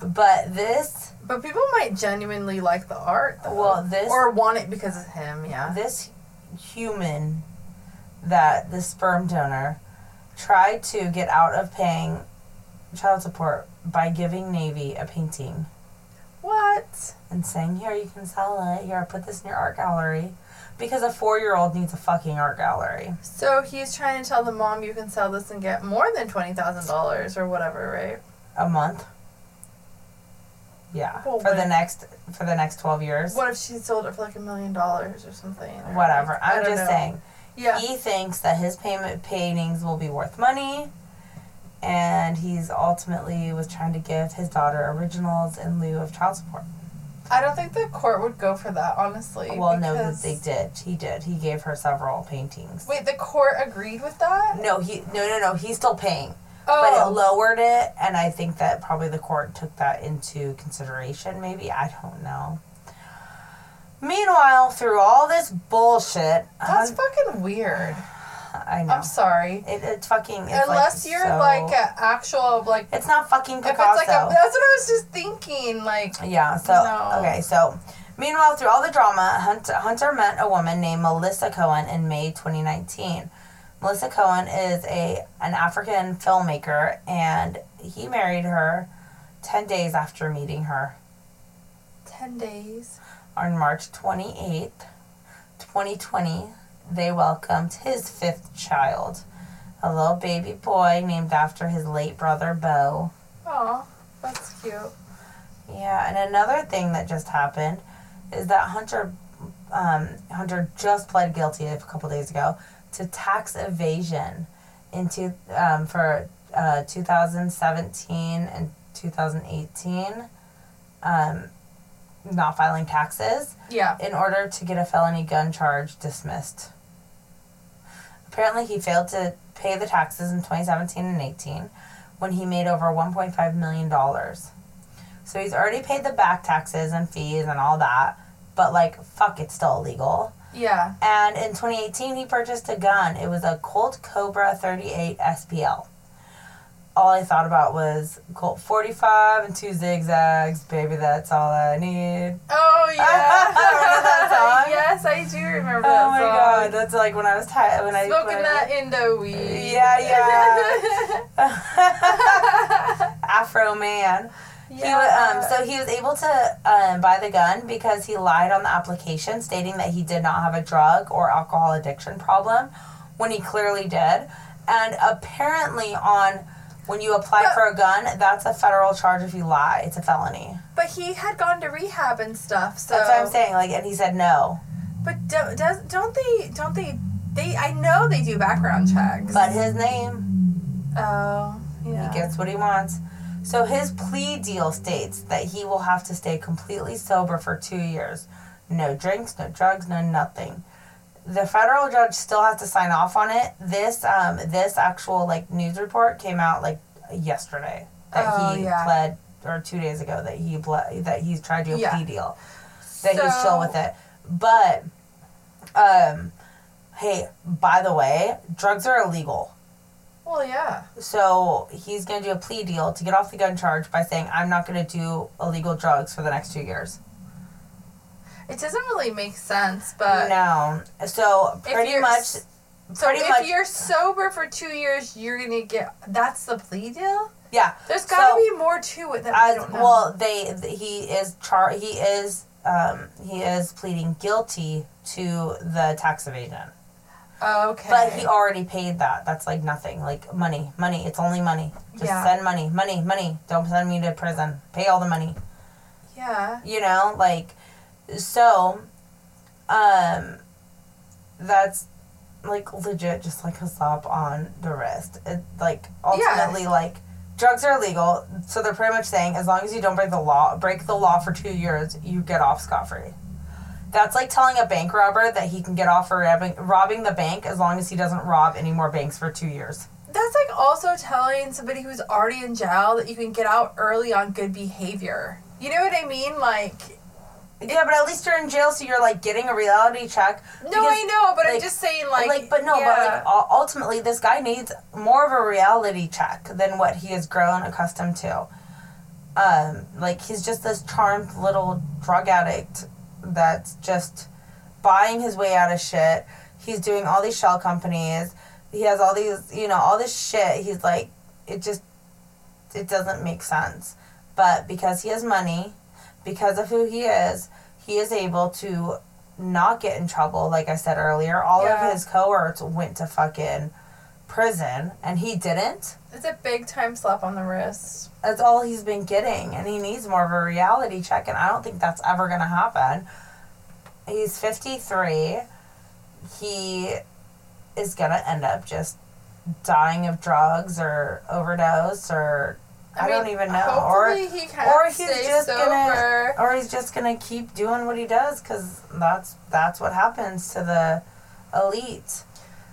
But this, But people might genuinely like the art. Though. well, this or want it because of him. Yeah. this human that the sperm donor tried to get out of paying child support by giving Navy a painting What? and saying, Here, you can sell it. Here, put this in your art gallery. Because a four year old needs a fucking art gallery. So he's trying to tell the mom you can sell this and get more than twenty thousand dollars or whatever, right? A month. Yeah. Well, for the next for the next twelve years. What if she sold it for like a million dollars or something? or Whatever. like- I I'm just know. saying. Yeah. He thinks that his payment paintings will be worth money, and he's ultimately was trying to give his daughter originals in lieu of child support. I don't think the court would go for that, honestly. Well, no, they did. He did. He gave her several paintings. Wait, the court agreed with that? No, he no no no. He's still paying, Oh, but it lowered it, and I think that probably the court took that into consideration. Maybe I don't know. Meanwhile, through all this bullshit, that's fucking weird. I know I'm sorry. it, it's fucking. It's Unless like you're so- like an actual like. It's not fucking Picasso. it's like a, that's what I was just thinking. Like, yeah. So No. okay. So meanwhile, through all the drama, Hunter, Hunter met a woman named Melissa Cohen in May 2019. Melissa Cohen is a an African filmmaker, and he married her ten days after meeting her ten days. on March 28th, 2020. They welcomed his fifth child, a little baby boy named after his late brother Bo. Oh, that's cute. Yeah, and another thing that just happened is that Hunter um, Hunter just pled guilty a couple days ago to tax evasion into um, for uh, 2017 and 2018 um, not filing taxes Yeah. in order to get a felony gun charge dismissed. Apparently, he failed to pay the taxes in 2017 and 18 when he made over 1.5 million dollars. So he's already paid the back taxes and fees and all that, but like fuck, it's still illegal. Yeah. And in 2018, he purchased a gun. It was a Colt Cobra 38 SPL. All I thought about was Colt 45 and two zigzags. Baby, that's all I need. Oh <laughs> yeah. Remember that song? yes, I do remember Oh my song. god, that's like when I was tired. When I Smoking that Indo weed. Yeah, <laughs> yeah. <laughs> Afroman. Yeah. wa- um, so he was able to um, buy the gun because he lied on the application, stating that he did not have a drug or alcohol addiction problem, when he clearly did. And apparently, on when you apply But- for a gun, that's a federal charge if you lie. It's a felony. but he had gone to rehab and stuff. So That's what I'm saying. Like, and he said no. But do, does don't they don't they they I know they do background checks. But his name, oh yeah. he gets what he wants. So his plea deal states that he will have to stay completely sober for two years. No drinks, no drugs, no nothing. The federal judge still has to sign off on it. This um this actual like news report came out like yesterday that Oh, he yeah. pled or two days ago that he ble- that he's tried to do a Yeah. plea deal. That he's chill with it. But um hey, by the way, drugs are illegal. Well, yeah. So he's going to do a plea deal to get off the gun charge by saying, I'm not going to do illegal drugs for the next two years. It doesn't really make sense, but no. So pretty much, so pretty if much- you're sober for two years, you're gonna get that's the plea deal. yeah. There's gotta So, be more to it that I As, don't know. well, they he is char he is um, he is pleading guilty to the tax evasion, okay. but he already paid that. That's like nothing. Like money, money. It's only money. Just Yeah. send money, money, money. Don't send me to prison. Pay all the money. yeah. you know like so um that's like legit just like a slap on the wrist it like ultimately like drugs are illegal so they're pretty much saying as long as you don't break the law break the law for two years you get off scot-free that's like telling a bank robber that he can get off for robbing, robbing the bank as long as he doesn't rob any more banks for two years That's like also telling somebody who's already in jail that you can get out early on good behavior. You know what I mean? Like Yeah, but at least you're in jail, so you're like getting a reality check. No, because- I know, but I'm just saying, like, like, but no, yeah. but like ultimately, this guy needs more of a reality check than what he has grown accustomed to. Um, like he's just this charmed little drug addict that's just buying his way out of shit. He's doing all these shell companies. He has all these, you know, all this shit. He's like, it just, it doesn't make sense. But because he has money, because of who he is, he is able to not get in trouble. Like I said earlier, all Yeah. of his cohorts went to fucking prison, and he didn't. it's a big time slap on the wrist. That's all he's been getting, and he needs more of a reality check, and I don't think that's ever gonna happen. He's 53. He is gonna end up just dying of drugs or overdose or I, don't mean, even know. Or or he's just sober. gonna or he's just gonna keep doing what he does because that's that's what happens to the elite.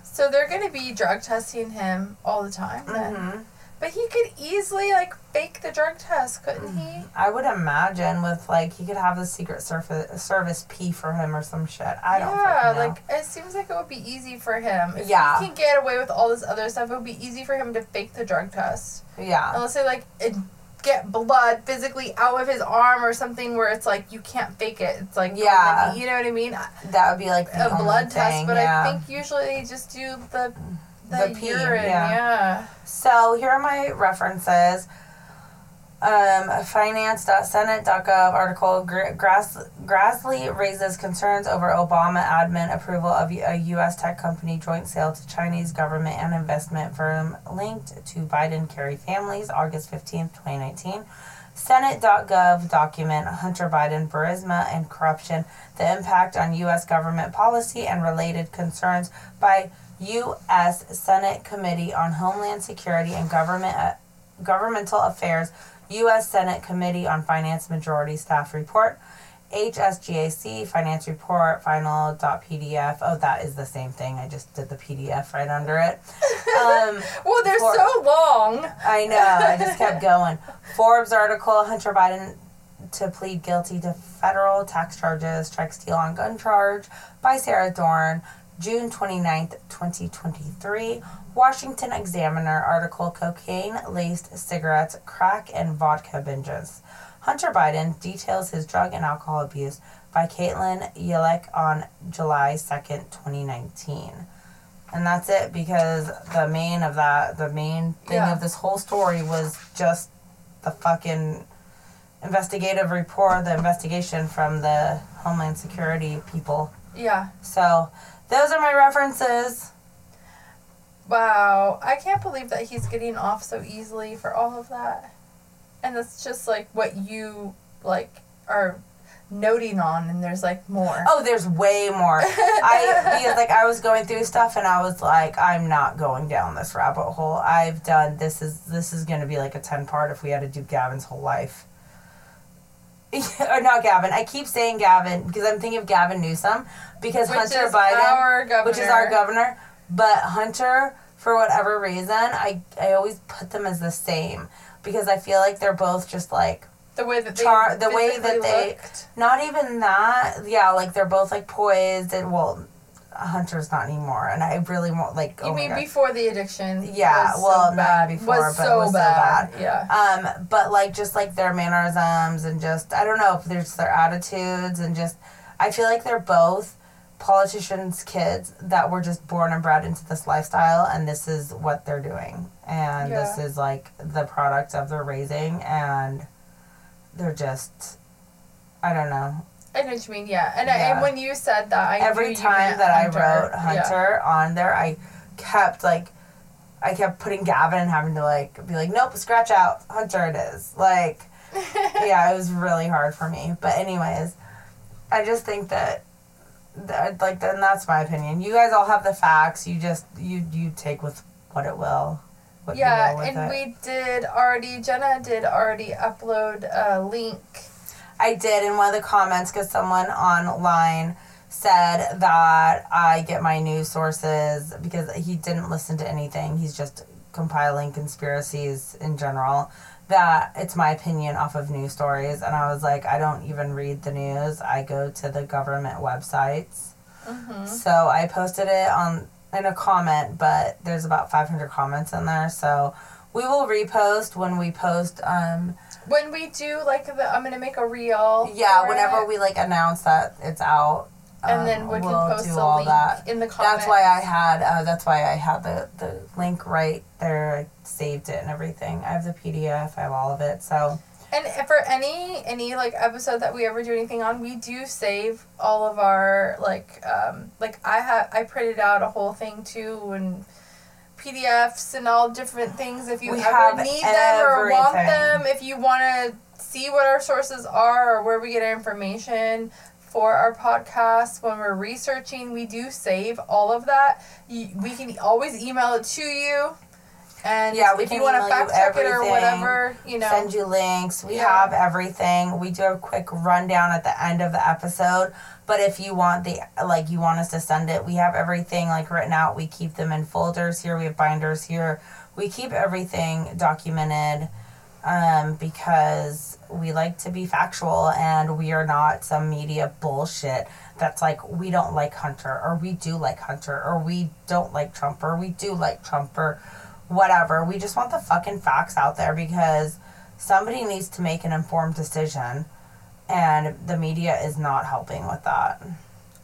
So they're gonna be drug testing him all the time then. Mm-hmm. But he could easily like fake the drug test, couldn't he? I would imagine with like he could have the secret service service pee for him or some shit. I don't yeah, know. like it seems like it would be easy for him. If Yeah. he can get away with all this other stuff, it would be easy for him to fake the drug test. yeah. Unless they like it, get blood physically out of his arm or something where it's like you can't fake it. It's like Yeah. you know what I mean? That would be like A blood test, but yeah. I think usually they just do the the, The pee, urine. yeah. yeah. So here are my references. Um, finance.senate.gov article Gr- Grass, Grassley raises concerns over Obama admin approval of a U.S. tech company joint sale to Chinese government and investment firm linked to Biden Kerry families, August 15th, 2019. Senate.gov document Hunter Biden, Burisma, and corruption, the impact on U.S. government policy and related concerns by U.S. Senate Committee on Homeland Security and Government uh, Governmental Affairs, U.S. Senate Committee on Finance Majority Staff Report, HSGAC Finance Report, final.pdf. Oh, that is the same thing. I just did the PDF right under it. <laughs> Um, Well, they're For- so long. I know. I just kept <laughs> going. Forbes article: Hunter Biden to plead guilty to federal tax charges, strikes deal on gun charge by Sara Dorn, June 29th, 2023. Washington Examiner article: Cocaine laced cigarettes, crack, and vodka binges. Hunter Biden details his drug and alcohol abuse by Caitlin Yilek on July 2nd, 2019. And that's it because the main of that, the main thing Yeah. of this whole story was just the fucking investigative report, the investigation from the Homeland Security people. Yeah. So those are my references. Wow. I can't believe that he's getting off so easily for all of that. And that's just like what you like are noting on and there's like more. Oh, there's way more. <laughs> I because like I was going through stuff and I was like, I'm not going down this rabbit hole. I've done this is this is gonna be like a ten part if we had to do Gavin's whole life. <laughs> or not Gavin. I keep saying Gavin because I'm thinking of Gavin Newsom because which Hunter is Biden, which is our governor, but Hunter for whatever reason, I I always put them as the same because I feel like they're both just like The way that they Char- the way that they- looked. not even that. Yeah, like they're both like poised and well, Hunter's not anymore, and I really want like. You oh mean before the addiction? Yeah, well, so not bad. before, was but so was so bad. bad. Yeah. Um, but like just like their mannerisms and just I don't know if there's their attitudes and just I feel like they're both politicians' kids that were just born and bred into this lifestyle, and this is what they're doing, and this is like the product of their raising, and they're just I don't know. I know what you mean. Yeah. And, I, and when you said that, I Every time that I Hunter. wrote Yeah. Hunter on there, I kept like. I kept putting Gavin and having to like be like, nope, scratch out Hunter. It is like, <laughs> yeah, it was really hard for me. But anyways, I just think that, that like then that's my opinion. You guys all have the facts. You just you you take with what it will. What you Yeah, and it. we did already. Jenna did already upload a link. I did in one of the comments because someone online said that I get my news sources because he didn't listen to anything. He's just compiling conspiracies in general. that it's my opinion off of news stories, and I was like, I don't even read the news. I go to the government websites. Mm-hmm. So I posted it on in a comment, but there's about 500 comments in there. So we will repost when we post. Um, When we do like the, I'm gonna make a reel. yeah, whenever it, we like announce that it's out. and um, then we we'll post do all link that. in the comments. That's why I had. Uh, that's why I had the the link right there. I saved it and everything. I have the PDF. I have all of it. So And for any any like episode that we ever do anything on, we do save all of our like um like I have I printed out a whole thing too and PDFs and all different things if you We ever have need them or want them, if you want to see what our sources are or where we get our information for our podcast when we're researching, we do save all of that. We can always email it to you. And Yeah, we if can you want to fact check it or whatever, you know. send you links. We Yeah. have everything. We do a quick rundown at the end of the episode. But if you want the like you want us to send it, we have everything like written out. We keep them in folders here. We have binders here. We keep everything documented um, because we like to be factual and we are not some media bullshit that's like we don't like Hunter or we do like Hunter or we don't like Trump or we do like Trump or whatever. We just want the fucking facts out there because somebody needs to make an informed decision and the media is not helping with that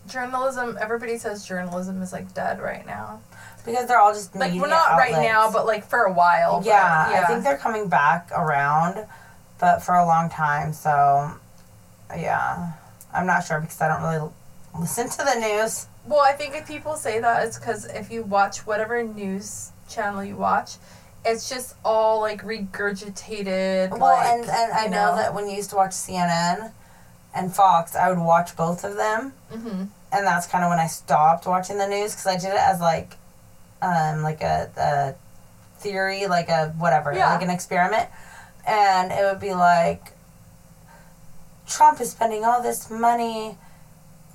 journalism everybody says journalism is like dead right now because they're all just like we're not right now but like for a while but, yeah, yeah I think they're coming back around, but for a long time. So, yeah, I'm not sure because I don't really listen to the news. well i think if people say that it's because if you watch whatever news channel you watch it's just all like regurgitated Well, like, and and I you know, that when you used to watch CNN and Fox, I would watch both of them, hmm and that's kind of when I stopped watching the news because I did it as like, um, like a, a theory, like a whatever, Yeah. like an experiment, and it would be like, Trump is spending all this money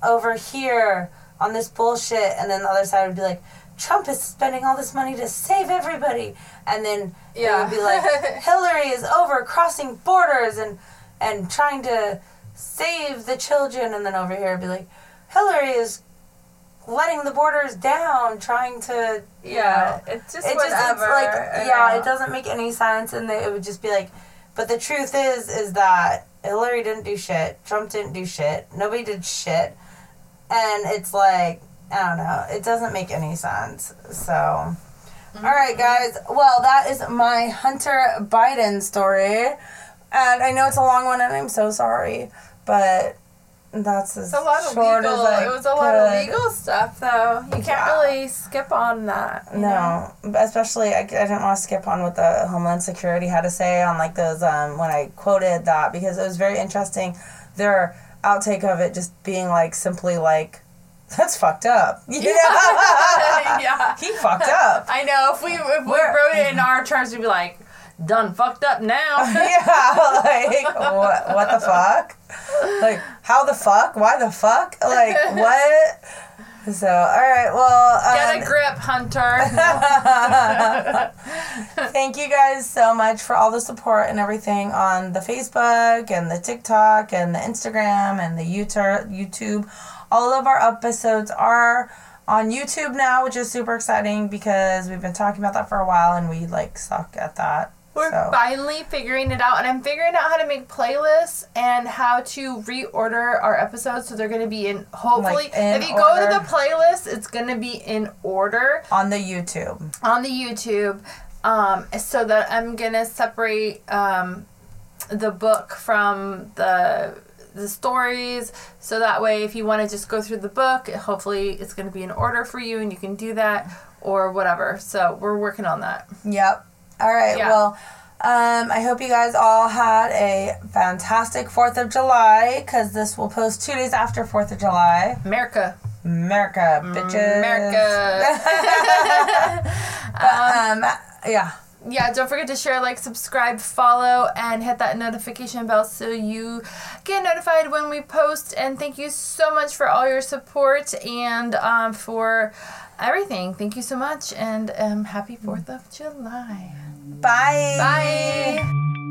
over here on this bullshit, and then the other side would be like. Trump is spending all this money to save everybody, and then Yeah. it would be like <laughs> Hillary is over crossing borders and and trying to save the children, and then over here it'd be like Hillary is letting the borders down, trying to yeah know, it's just it whatever just it's like yeah, it doesn't make any sense, and they, it would just be like, but the truth is is that Hillary didn't do shit, Trump didn't do shit, nobody did shit, and it's like I don't know, it doesn't make any sense. So, all right, guys. Well, that is my Hunter Biden story, and I know it's a long one, and I'm so sorry, but that's as it's a lot of short legal as I it was a lot of legal stuff though you can't Yeah. really skip on that you know? No, especially I, I didn't want to skip on what the Homeland Security had to say on like those um when I quoted that because it was very interesting. Their outtake of it just being like simply like, <laughs> "That's fucked up." Know? <laughs> yeah <laughs> he fucked up. I know. If we if we We're- wrote it in our terms, we'd be like, "Done fucked up now." yeah, like what? What the fuck? Like how the fuck? Why the fuck? Like what? So all right, well, um, Get a grip, Hunter. Thank you guys so much for all the support and everything on the Facebook and the TikTok and the Instagram and the YouTube. All of our episodes are on YouTube now, which is super exciting because we've been talking about that for a while and we like suck at that. We're so. finally figuring it out, and I'm figuring out how to make playlists and how to reorder our episodes so they're going to be in. Hopefully, Like, in if you go to the playlist, it's going to be in order on the YouTube. on the YouTube. Um, so that I'm gonna separate um, the book from the the stories, so that way if you want to just go through the book, hopefully it's gonna be in order for you, and you can do that or whatever. So we're working on that. Yep. All right. Yeah. Well, um, I hope you guys all had a fantastic 4th of July because this will post two days after 4th of July. America, America, bitches. America. <laughs> But, <laughs> um, yeah. Yeah, don't forget to share, like, subscribe, follow, and hit that notification bell so you get notified when we post. And thank you so much for all your support and um, for everything. Thank you so much, and um, happy 4th of July. Bye. Bye.